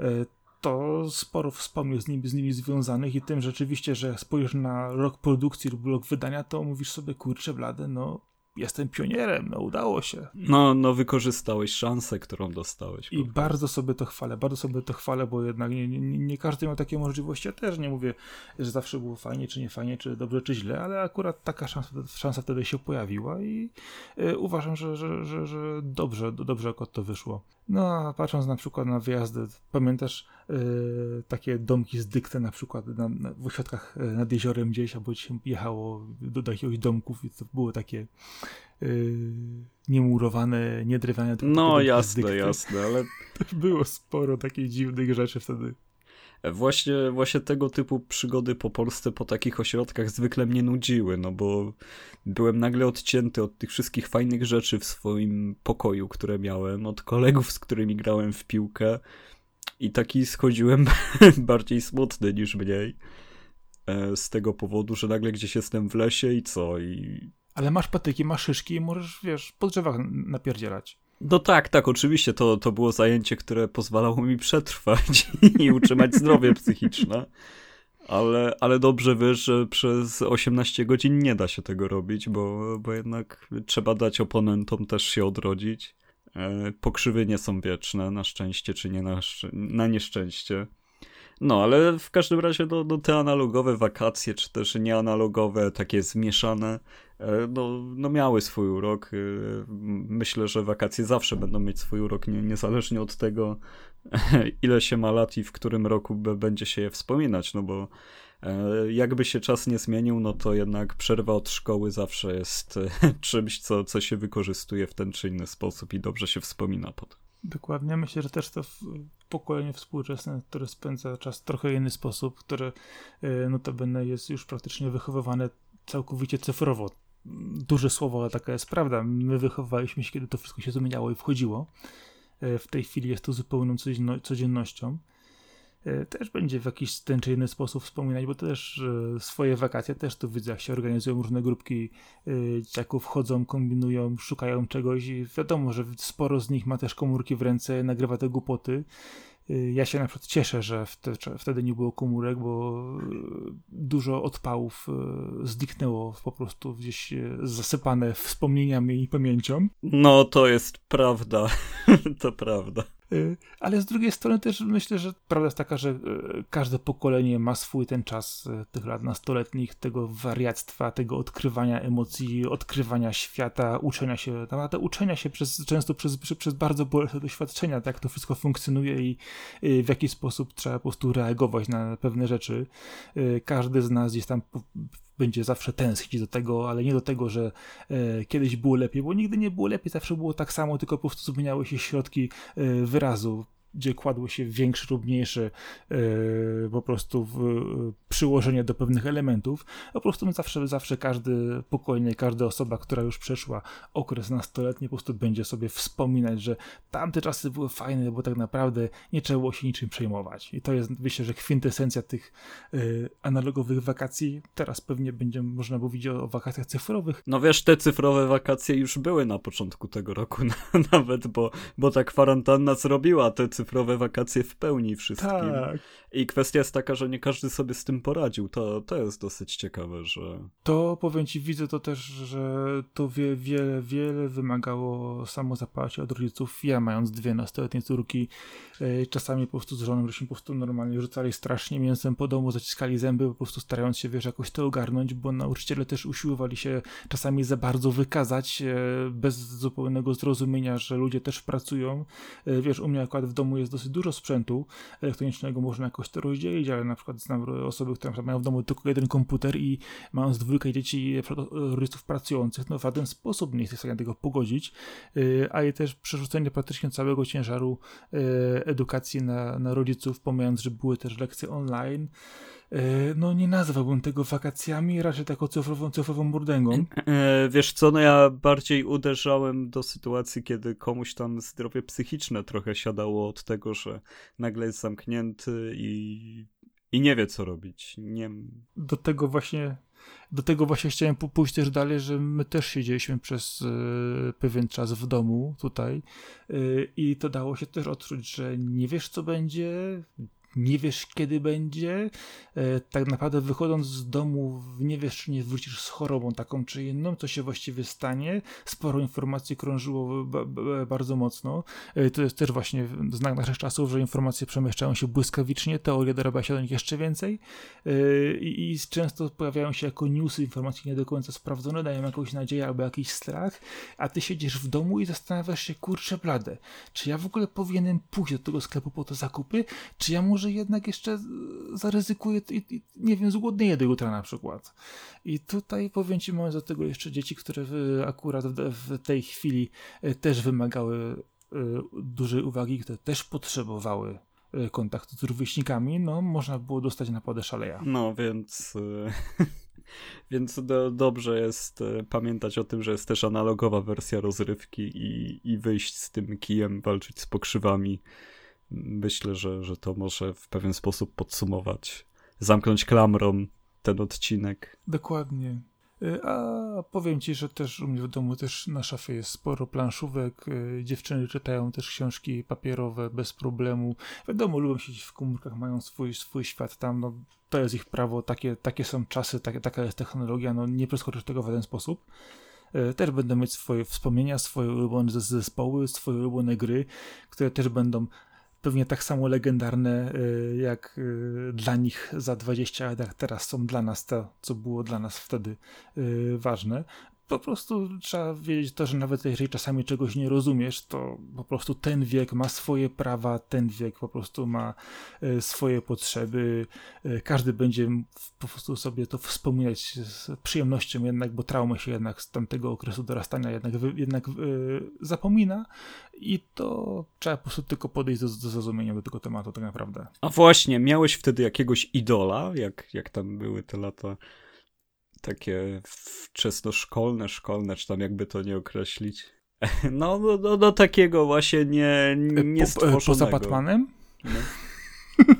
E, to sporo wspomnień z nimi, z nimi związanych i tym rzeczywiście, że spojrzysz na rok produkcji lub rok wydania, to mówisz sobie, kurczę blade, no jestem pionierem, no udało się. No, no wykorzystałeś szansę, którą dostałeś. I bardzo sobie to chwalę, bardzo sobie to chwalę, bo jednak nie, nie, nie każdy miał takie możliwości. Ja też nie mówię, że zawsze było fajnie, czy nie fajnie, czy dobrze, czy źle, ale akurat taka szansa, szansa wtedy się pojawiła i y, uważam, że, że, że, że dobrze, dobrze akurat to wyszło. No, a patrząc na przykład na wyjazdy, pamiętasz takie domki z dykte na przykład na, na, w ośrodkach e, nad jeziorem gdzieś, albo się jechało do, do jakiegoś domków i to były takie y, niemurowane, niedrewniane. No jasne, jasne, ale... <laughs> Było sporo takich dziwnych rzeczy wtedy. Właśnie, właśnie tego typu przygody po Polsce, po takich ośrodkach zwykle mnie nudziły, no bo byłem nagle odcięty od tych wszystkich fajnych rzeczy w swoim pokoju, które miałem, od kolegów, z którymi grałem w piłkę i taki schodziłem <laughs> bardziej smutny niż mniej. E, z tego powodu, że nagle gdzieś jestem w lesie i co? I... Ale masz patyki, masz szyszki i możesz, wiesz, po drzewach napierdzielać. No tak, tak, oczywiście to, to było zajęcie, które pozwalało mi przetrwać <laughs> i utrzymać zdrowie <laughs> psychiczne. Ale, ale dobrze wiesz, że przez 18 godzin nie da się tego robić, bo, bo jednak trzeba dać oponentom też się odrodzić. E, pokrzywy nie są wieczne, na szczęście czy nie na, na nieszczęście. No, ale w każdym razie no, no, te analogowe wakacje, czy też nieanalogowe, takie zmieszane, e, no, no miały swój urok. E, myślę, że wakacje zawsze będą mieć swój urok, nie, niezależnie od tego, <laughs> ile się ma lat i w którym roku będzie się je wspominać, no bo jakby się czas nie zmienił, no to jednak przerwa od szkoły zawsze jest <laughs> czymś, co, co się wykorzystuje w ten czy inny sposób i dobrze się wspomina potem. Dokładnie. Myślę, że też to pokolenie współczesne, które spędza czas w trochę inny sposób, które e, notabene jest już praktycznie wychowywane całkowicie cyfrowo. Duże słowo, ale taka jest prawda. My wychowywaliśmy się, kiedy to wszystko się zmieniało i wchodziło. E, w tej chwili jest to zupełną codziennością. E, też będzie w jakiś ten czy inny sposób wspominać, bo też e, swoje wakacje też tu widzę, jak się organizują różne grupki dzieciaków, chodzą, kombinują, szukają czegoś i wiadomo, że sporo z nich ma też komórki w ręce, nagrywa te głupoty ja się na przykład cieszę, że wtedy nie było komórek, bo y, dużo odpałów y, zniknęło po prostu gdzieś zasypane wspomnieniami i pamięcią. No, to jest prawda. <laughs> to prawda. Y, ale z drugiej strony też myślę, że prawda jest taka, że y, każde pokolenie ma swój ten czas y, tych lat nastoletnich, tego wariactwa, tego odkrywania emocji, odkrywania świata, uczenia się, naprawdę uczenia się przez, często przez, przez, bardzo bolesne doświadczenia, tak to wszystko funkcjonuje i w jaki sposób trzeba po prostu reagować na pewne rzeczy. Każdy z nas gdzieś tam będzie zawsze tęsknić do tego, ale nie do tego, że e, kiedyś było lepiej, bo nigdy nie było lepiej, zawsze było tak samo, tylko po prostu zmieniały się środki e, wyrazu gdzie kładło się większe lub mniejsze yy, po prostu w, yy, przyłożenie do pewnych elementów. Po prostu zawsze, zawsze każdy pokolenie, każda osoba, która już przeszła okres nastoletni, po prostu będzie sobie wspominać, że tamte czasy były fajne, bo tak naprawdę nie trzeba było się niczym przejmować. I to jest, myślę, że kwintesencja tych yy, analogowych wakacji. Teraz pewnie będzie można mówić o, o, wakacjach cyfrowych. No wiesz, te cyfrowe wakacje już były na początku tego roku <laughs> nawet, bo, bo ta kwarantanna zrobiła te cyfrowe wakacje w pełni wszystkim. Tak. I kwestia jest taka, że nie każdy sobie z tym poradził. To, to jest dosyć ciekawe, że. To powiem ci, widzę to też, że to wie, wiele, wiele wymagało samozaparcia od rodziców. Ja, mając dwie nastoletnie córki, e, czasami po prostu z żoną, żeśmy po prostu normalnie rzucali strasznie mięsem po domu, zaciskali zęby, po prostu starając się, wiesz, jakoś to ogarnąć, bo nauczyciele też usiłowali się czasami za bardzo wykazać, e, bez zupełnego zrozumienia, że ludzie też pracują. E, wiesz, u mnie akurat w domu jest dosyć dużo sprzętu elektronicznego, można jakoś to rozdzielić, ale na przykład znam osoby, które mają w domu tylko jeden komputer i mając dwójkę dzieci rodziców pracujących, no w żaden sposób nie jest w stanie tego pogodzić, a i też przerzucenie praktycznie całego ciężaru y, edukacji na, na rodziców, pomijając, że były też lekcje online, E, no nie nazwałbym tego wakacjami, raczej taką cyfrową, cyfrową murdęgą. E, wiesz co, no ja bardziej uderzałem do sytuacji, kiedy komuś tam zdrowie psychiczne trochę siadało od tego, że nagle jest zamknięty i, i nie wie co robić. Nie... Do tego właśnie do tego właśnie chciałem pójść też dalej, że my też siedzieliśmy przez y, pewien czas w domu tutaj y, i to dało się też odczuć, że nie wiesz co będzie, nie wiesz kiedy będzie, e, tak naprawdę wychodząc z domu nie wiesz czy nie wrócisz z chorobą taką czy inną, co się właściwie stanie. Sporo informacji krążyło bardzo mocno. E, to jest też właśnie znak naszych czasów, że informacje przemieszczają się błyskawicznie, teoria dorabia się do nich jeszcze więcej e, i, często pojawiają się jako newsy, informacje nie do końca sprawdzone, dają jakąś nadzieję albo jakiś strach, a ty siedzisz w domu i zastanawiasz się, kurczę blade, czy ja w ogóle powinienem pójść do tego sklepu po te zakupy, czy ja muszę może jednak jeszcze zaryzykuję i, i nie wiem, zgłodnieję do jutra na przykład. I tutaj powiem Ci, mamy do tego jeszcze dzieci, które akurat w, tej chwili e, też wymagały e, dużej uwagi, które też potrzebowały e, kontaktu z rówieśnikami, no można było dostać napadę szaleja. No więc... <laughs> Więc do, dobrze jest pamiętać o tym, że jest też analogowa wersja rozrywki i, i wyjść z tym kijem, walczyć z pokrzywami myślę, że, że to może w pewien sposób podsumować, zamknąć klamrą ten odcinek. Dokładnie. Y, a powiem ci, że też u mnie w domu też na szafie jest sporo planszówek. Y, dziewczyny czytają też książki papierowe bez problemu. Wiadomo, lubią siedzieć w komórkach, mają swój, swój świat tam. No, to jest ich prawo, takie, takie są czasy, takie, taka jest technologia. No, nie przeskoczysz tego w żaden sposób. Y, też będą mieć swoje wspomnienia, swoje ulubione zespoły, swoje ulubione gry, które też będą pewnie tak samo legendarne y, jak y, dla nich za 20 lat, jak teraz są dla nas to, co było dla nas wtedy y, ważne po prostu trzeba wiedzieć to, że nawet jeżeli czasami czegoś nie rozumiesz, to po prostu ten wiek ma swoje prawa, ten wiek po prostu ma e, swoje potrzeby. E, każdy będzie po prostu sobie to wspominać z przyjemnością jednak, bo traumę się jednak z tamtego okresu dorastania jednak, jednak e, zapomina i to trzeba po prostu tylko podejść do, do zrozumienia do tego tematu tak naprawdę. A właśnie, miałeś wtedy jakiegoś idola, jak, jak tam były te lata takie wczesnoszkolne, szkolne, czy tam jakby to nie określić. <laughs> No, no, no, no takiego właśnie nie, nie po, Poza Batmanem? No. <laughs>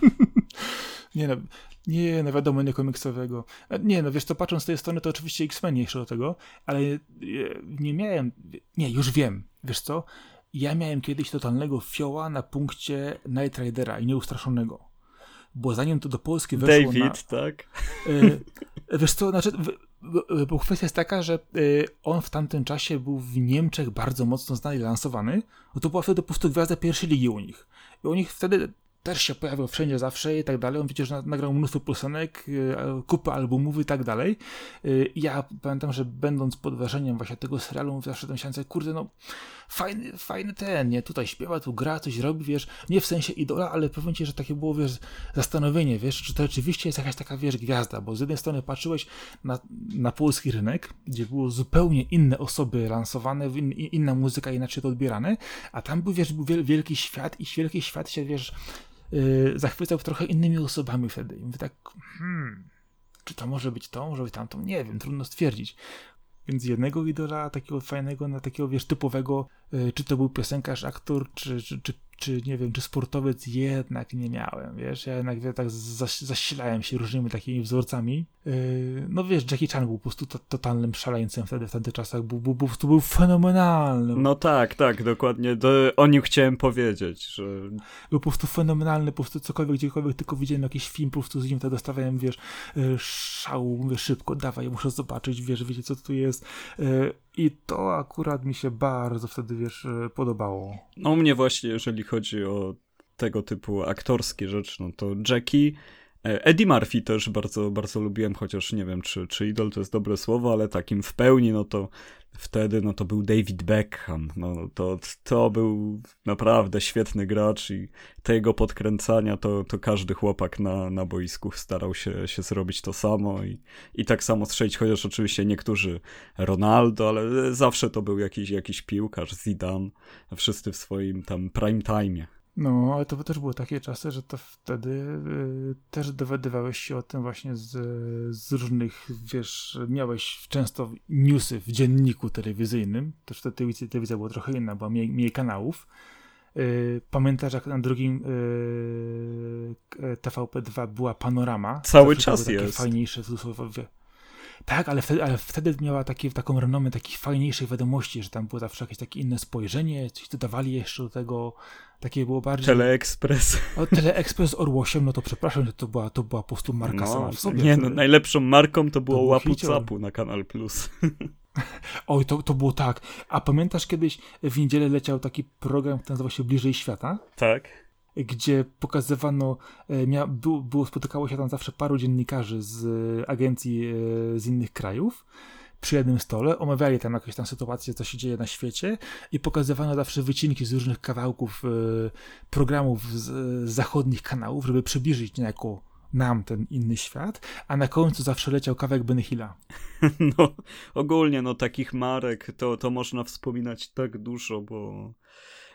Nie no, nie, no wiadomo, nie komiksowego. E, nie no, wiesz co, patrząc z tej strony, to oczywiście X-Men jeszcze do tego, ale e, nie miałem, nie, już wiem, wiesz co, ja miałem kiedyś totalnego fioła na punkcie Night Ridera i Nieustraszonego. Bo zanim to do Polski weszło David, na, tak? Y, wiesz co, znaczy, bo kwestia jest taka, że y, on w tamtym czasie był w Niemczech bardzo mocno znany i lansowany, no to była wtedy po prostu gwiazda pierwszej ligi u nich. I u nich wtedy też się pojawiał wszędzie zawsze i tak dalej. On przecież nagrał mnóstwo piosenek, kupę albumów i tak dalej. Y, ja pamiętam, że będąc pod wrażeniem właśnie tego serialu, zawsze tam się kurde, no fajny, fajny ten, nie? Tutaj śpiewa, tu gra, coś robi, wiesz, nie w sensie idola, ale powiem ci, że takie było, wiesz, zastanowienie, wiesz, czy to rzeczywiście jest jakaś taka, wiesz, gwiazda, bo z jednej strony patrzyłeś na, na polski rynek, gdzie było zupełnie inne osoby lansowane, in, inna muzyka inaczej to odbierane, a tam był, wiesz, był wielki świat i wielki świat się, wiesz, yy, zachwycał trochę innymi osobami wtedy. I mówię tak, hmm, czy to może być to, może być tamto? Nie wiem, trudno stwierdzić. Więc jednego idola takiego fajnego, na takiego wiesz, typowego, yy, czy to był piosenkarz, aktor, czy, czy, czy czy nie wiem, czy sportowiec jednak nie miałem, wiesz, ja jednak wie, tak zas zasilałem się różnymi takimi wzorcami. Yy, no wiesz, Jackie Chan był po prostu to, totalnym szaleńcem wtedy, w tamtych czasach, był, był, był, był, był fenomenalny. No tak, tak, dokładnie, do, o nim chciałem powiedzieć, że... Był po prostu fenomenalny, po prostu cokolwiek, gdziekolwiek tylko widziałem jakiś film, po prostu z nim to dostawałem, wiesz, yy, szału, mówię szybko, dawaj, muszę zobaczyć, wiesz, wiecie co tu jest. Yy, i to akurat mi się bardzo wtedy, wiesz, e, podobało. No mnie właśnie, jeżeli chodzi o tego typu aktorskie rzeczy, no to Jackie, e, Eddie Murphy też bardzo, bardzo lubiłem, chociaż nie wiem, czy, czy idol to jest dobre słowo, ale takim w pełni, no to wtedy no to był David Beckham. No, to, to był naprawdę świetny gracz i te jego podkręcania to, to każdy chłopak na, na boisku starał się, się zrobić to samo i, i tak samo strzelić, chociaż oczywiście niektórzy Ronaldo, ale zawsze to był jakiś, jakiś piłkarz, Zidane, wszyscy w swoim tam prime time. No, ale to też były takie czasy, że to wtedy y, też dowiadywałeś się o tym właśnie z, z różnych, wiesz, miałeś często newsy w dzienniku telewizyjnym, też wtedy telewizja, telewizja była trochę inna, była mniej, mniej kanałów. Y, pamiętasz, jak na drugim y, TVP2 była panorama? Cały czas jest. Fajniejsze, w tak, ale wtedy, ale wtedy miała takie, taką renomę takich fajniejszych wiadomości, że tam było zawsze jakieś takie inne spojrzenie, coś dodawali jeszcze do tego, takie było bardziej... Teleexpress. O, Teleexpress z Orłosiem, no to przepraszam, że to była, to była po prostu marka no, sama w sobie. Nie, no najlepszą marką to było to Łapu Capu na Kanal Plus. <laughs> Oj, to, to było tak. A pamiętasz kiedyś w niedzielę leciał taki program, który nazywa się Bliżej Świata? Tak gdzie pokazywano, e, mia, było, było, spotykało się tam zawsze paru dziennikarzy z e, agencji e, z innych krajów przy jednym stole, omawiali tam jakąś tam sytuację, co się dzieje na świecie i pokazywano zawsze wycinki z różnych kawałków programów z, zachodnich kanałów, żeby przybliżyć niejako nam ten inny świat, a na końcu zawsze leciał kawałek Hilla. <laughs> No, ogólnie, no takich marek to, to można wspominać tak dużo, bo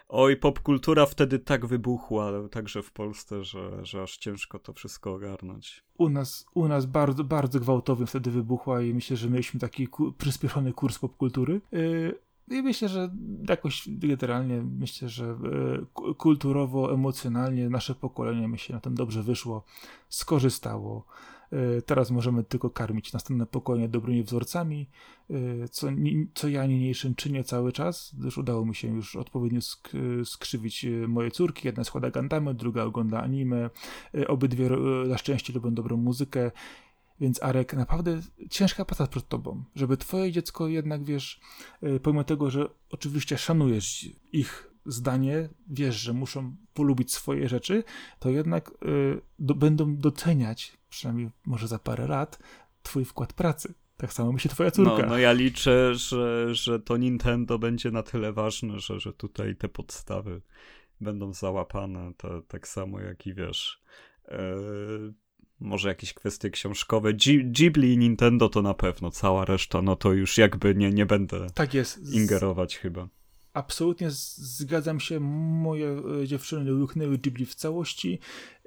Oj, popkultura wtedy tak wybuchła, także w Polsce, że, że aż ciężko to wszystko ogarnąć. U nas, u nas bardzo, bardzo gwałtownie wtedy wybuchła i myślę, że mieliśmy taki ku, przyspieszony kurs popkultury. Yy, i myślę, że jakoś generalnie myślę, że yy, kulturowo, emocjonalnie nasze pokolenie myślę na tym dobrze wyszło, skorzystało. E, teraz możemy tylko karmić następne pokolenie dobrymi wzorcami, e, co, co ja niniejszym czynię cały czas, gdyż udało mi się już odpowiednio sk skrzywić e, moje córki. Jedna składa gandamy, druga ogląda anime, obydwie na szczęście lubią dobrą muzykę. Więc Arek, naprawdę ciężka praca przed tobą, żeby twoje dziecko jednak, wiesz, pomimo tego, że oczywiście szanujesz ich zdanie, wiesz, że muszą polubić swoje rzeczy, to jednak y, do, będą doceniać, przynajmniej może za parę lat, twój wkład pracy. Tak samo myśli twoja córka. No, no ja liczę, że, że to Nintendo będzie na tyle ważne, że, że tutaj te podstawy będą załapane, to, tak samo jak i wiesz... Yy, może jakieś kwestie książkowe. Ghibli i Nintendo to na pewno, cała reszta, no to już jakby nie, nie będę tak jest. ingerować chyba absolutnie zgadzam się. Moje e, dziewczyny łyknęły Ghibli w całości.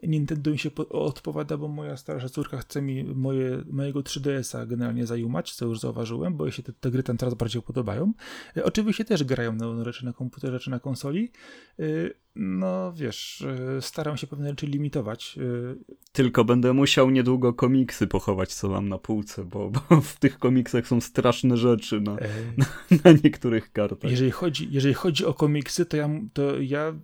Nintendo mi się odpowiada, bo moja starsza córka chce mi moje, mojego 3DS-a generalnie zajumać, co już zauważyłem, bo jej się te, te gry tam coraz bardziej podobają. E, oczywiście też grają na rzeczy na komputerze czy na konsoli. E, no wiesz, e, staram się pewne rzeczy limitować. E, Tylko będę musiał niedługo komiksy pochować, co mam na półce, bo, bo <laughs> w tych komiksach są straszne rzeczy na, <laughs> na, na, niektórych kartach. Jeżeli chodzi, jeżeli chodzi o komiksy, to ja, to ja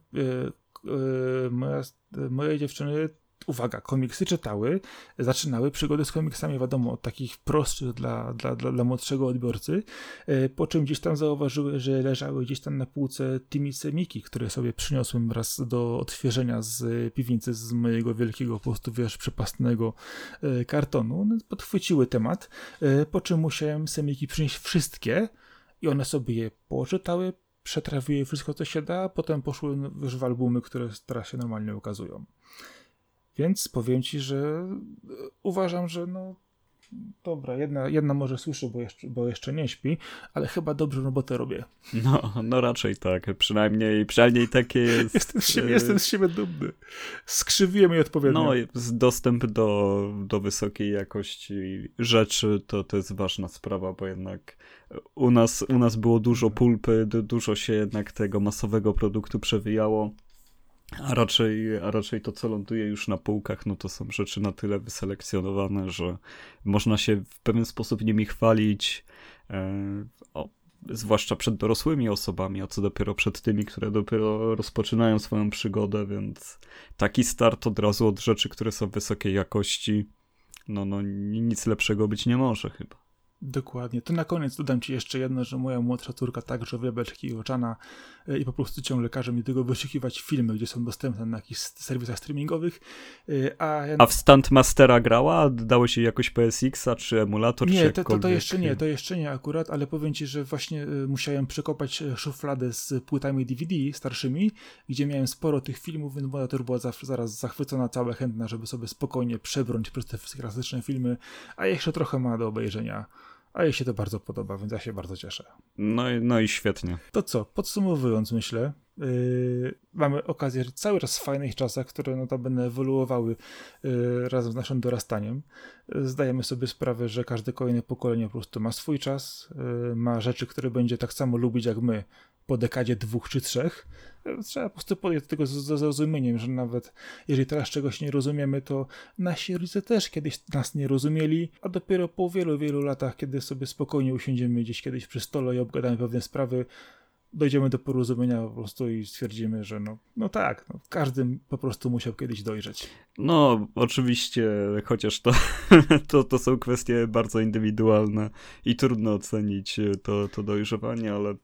moja, moje dziewczyny uwaga, komiksy czytały, zaczynały przygody z komiksami, wiadomo, od takich prostszych dla, dla, dla, dla młodszego odbiorcy, e, po czym gdzieś tam zauważyły, że leżały gdzieś tam na półce Timmy Semiki, które sobie przyniosłem raz do odświeżenia z piwnicy z mojego wielkiego, po prostu wiesz, przepastnego e, kartonu. Podchwyciły temat, e, po czym musiałem Semiki przynieść wszystkie i one sobie je poczytały, przetrawiły wszystko, co się da, a potem poszły już w albumy, które teraz się normalnie ukazują. Więc powiem ci, że e, uważam, że no dobra, jedna, jedna może słyszy, bo jeszcze, bo jeszcze nie śpi, ale chyba dobrze robotę robię. No, no raczej tak, przynajmniej, przynajmniej takie <laughs> jest. jestem, z siebie, jestem z siebie dumny. Skrzywiłem jej odpowiednio. No, dostęp do, do wysokiej jakości rzeczy to, to jest ważna sprawa, bo jednak u nas, u nas było dużo pulpy, dużo się jednak tego masowego produktu przewijało a raczej, a raczej to, co ląduje już na półkach, no to są rzeczy na tyle wyselekcjonowane, że można się w pewien sposób nimi chwalić, e, o, zwłaszcza przed dorosłymi osobami, a co dopiero przed tymi, które dopiero rozpoczynają swoją przygodę, więc taki start od razu od rzeczy, które są wysokiej jakości, no, no nic lepszego być nie może chyba. Dokładnie. To na koniec dodam ci jeszcze jedno, że moja młodsza córka także uwielbia i oczana e, i po prostu ciągle każe mi tego wyszukiwać filmy, gdzie są dostępne na jakichś serwisach streamingowych. E, a, ja... a w Stuntmastera grała? Dało się jakoś PSX-a czy emulator? Nie, czy to, to, jeszcze nie, to jeszcze nie akurat, ale powiem ci, że właśnie e, musiałem przekopać szufladę z płytami DVD starszymi, gdzie miałem sporo tych filmów, więc moja była zaraz zachwycona, cała chętna, żeby sobie spokojnie przebrnąć przez te klasyczne filmy, a jeszcze trochę ma do obejrzenia a jej się to bardzo podoba, więc ja się bardzo cieszę. No, i, no i świetnie. To co, podsumowując, myślę, yy, mamy okazję cały czas w fajnych czasach, które notabene ewoluowały yy, razem z naszym dorastaniem. Yy, zdajemy sobie sprawę, że każde kolejne pokolenie po prostu ma swój czas, yy, ma rzeczy, które będzie tak samo lubić jak my, po dekadzie dwóch czy trzech, trzeba po prostu podejść do tego z, zrozumieniem, że nawet jeżeli teraz czegoś nie rozumiemy, to nasi rodzice też kiedyś nas nie rozumieli, a dopiero po wielu, wielu latach, kiedy sobie spokojnie usiądziemy gdzieś kiedyś przy stole i obgadamy pewne sprawy, dojdziemy do porozumienia po prostu i stwierdzimy, że no, no tak, no, każdy po prostu musiał kiedyś dojrzeć. No, oczywiście, chociaż to, <laughs> to, to są kwestie bardzo indywidualne i trudno ocenić to, to dojrzewanie, ale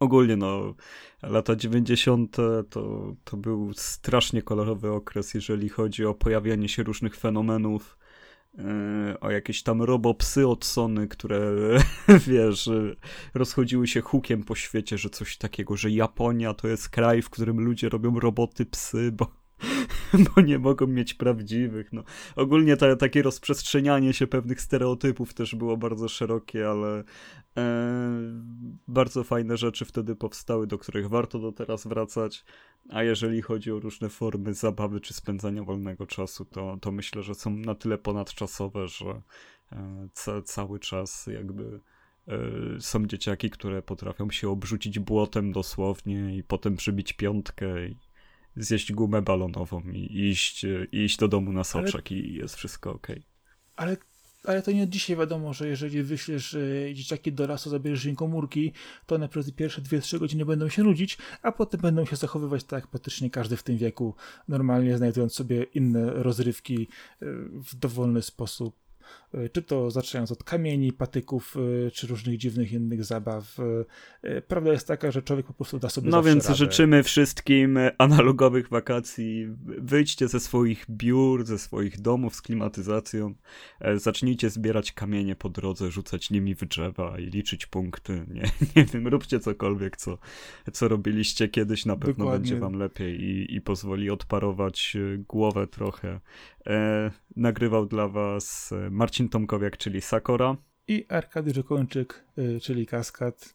Ogólnie no, lata 90. To, to był strasznie kolorowy okres, jeżeli chodzi o pojawianie się różnych fenomenów, e, o jakieś tam robopsy od Sony, które, <laughs> wiesz, rozchodziły się hukiem po świecie, że coś takiego, że Japonia to jest kraj, w którym ludzie robią roboty psy, bo <laughs> bo nie mogą mieć prawdziwych. No. Ogólnie ta, takie rozprzestrzenianie się pewnych stereotypów też było bardzo szerokie, ale e, bardzo fajne rzeczy wtedy powstały, do których warto do teraz wracać. A jeżeli chodzi o różne formy zabawy czy spędzania wolnego czasu, to, to myślę, że są na tyle ponadczasowe, że e, ca, cały czas jakby e, są dzieciaki, które potrafią się obrzucić błotem dosłownie i potem przybić piątkę i zjeść gumę balonową i iść, iść do domu na soczek ale, i jest wszystko ok. Ale, ale to nie od dzisiaj wiadomo, że jeżeli wyślesz e, dzieciaki do lasu, zabierzesz im komórki, to one przez pierwsze 2-3 godziny będą się nudzić, a potem będą się zachowywać tak jak praktycznie każdy w tym wieku, normalnie znajdując sobie inne rozrywki e, w dowolny sposób czy to zaczynając od kamieni, patyków, e, czy różnych dziwnych innych zabaw. E, prawda jest taka, że człowiek po prostu da sobie No więc radę. życzymy wszystkim analogowych wakacji. Wyjdźcie ze swoich biur, ze swoich domów z klimatyzacją. Zacznijcie zbierać kamienie po drodze, rzucać nimi w drzewa i liczyć punkty. Nie, <laughs> nie wiem, róbcie cokolwiek, co, co robiliście kiedyś. Na pewno Dokładnie. będzie wam lepiej i, i pozwoli odparować głowę trochę. E, nagrywał dla was Marcin Tomkowiak, czyli Sakora. I Arkady Żokończyk, y, czyli Kaskad.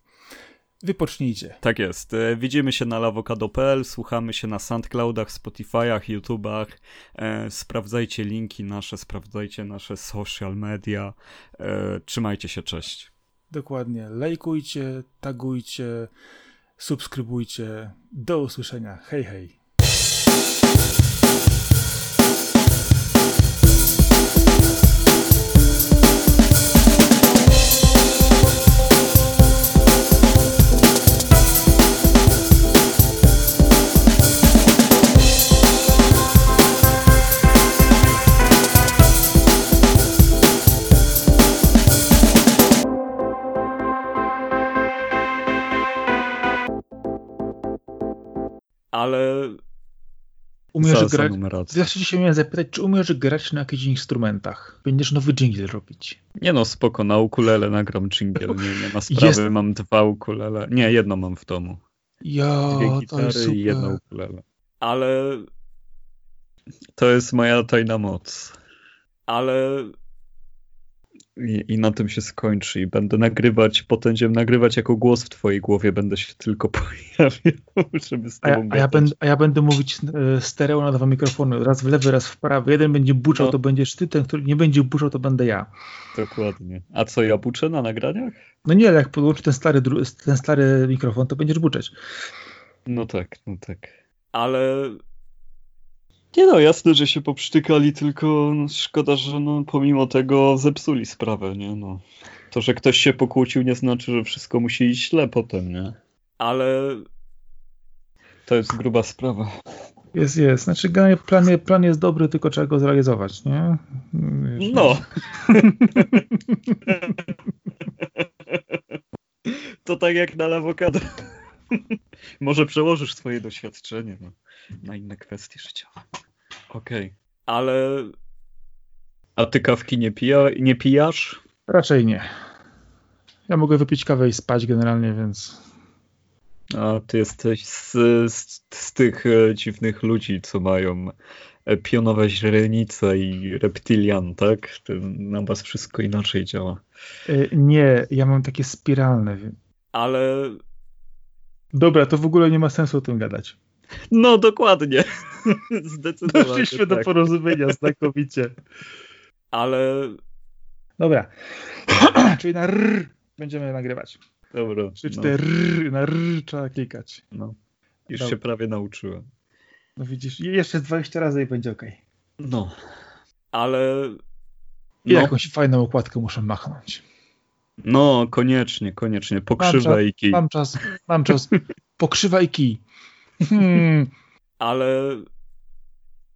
Wypocznijcie. Tak jest. E, widzimy się na lawokado.pl, słuchamy się na SoundCloudach, Spotify'ach, YouTubach. E, sprawdzajcie linki nasze, sprawdzajcie nasze social media. E, trzymajcie się, cześć. Dokładnie. Lajkujcie, tagujcie, subskrybujcie. Do usłyszenia. Hej, hej. Ale Umiesz grać. Ja się miałem zapytać, czy umiesz grać na jakichś instrumentach? Będziesz nowy jingle robić. Nie no, spoko, na ukulele nagram jingle, nie, nie ma sprawy, Jest... mam dwa ukulele. Nie, jedno mam w domu. Ja, Dwie gitary i jedno ukulele. Ale to jest moja tajna moc. Ale i, I, na tym się skończy. I będę nagrywać, potem będziemy nagrywać jako głos w twojej głowie, będę się tylko <laughs> pojawiał, żeby z tobą a, ja, a, ja będę, a ja będę mówić e, stereo na dwa mikrofony, raz w lewy, raz w prawy. Jeden będzie buczał, no. to będziesz ty, ten, który nie będzie buczał, to będę ja. Dokładnie. A co, ja buczę na nagraniach? No nie, ale jak podłączy ten stary, ten stary mikrofon, to będziesz buczeć. No tak, no tak. Ale nie no, jasne, że się poprztykali, tylko no, szkoda, że no, pomimo tego zepsuli sprawę, nie no. To, że ktoś się pokłócił nie znaczy, że wszystko musi iść źle potem, nie? Ale to jest gruba sprawa. Jest, jest. Znaczy plan, plan jest dobry, tylko trzeba go zrealizować, nie? Wiesz, no. <laughs> to tak jak na awokado. <laughs> Może przełożysz swoje doświadczenie no, na inne kwestie życiowe. Okej. Okay. Ale. A ty kawki nie, pija, nie pijasz? Raczej nie. Ja mogę wypić kawę i spać generalnie, więc. A ty jesteś z, z, z tych e, dziwnych ludzi, co mają e, pionowe źrenice i reptilian, tak? na was wszystko inaczej działa. E, nie, ja mam takie spiralne. Ale. Dobra, to w ogóle nie ma sensu o tym gadać. No, dokładnie. <laughs> Zdecydowanie. Doszliśmy tak. do porozumienia znakomicie. Ale. Dobra. <clears throat> Czyli na r będziemy nagrywać. Dobra. Czyli no. r, na r trzeba klikać. No. Już Dobra. się prawie nauczyłem. No widzisz, jeszcze 20 razy i będzie ok. No. Ale. I no. jakąś fajną okładkę muszę machnąć. No, koniecznie, koniecznie. Pokrzywa i kij. Mam czas, mam czas. <laughs> Pokrzywa i kij. Hmm. Ale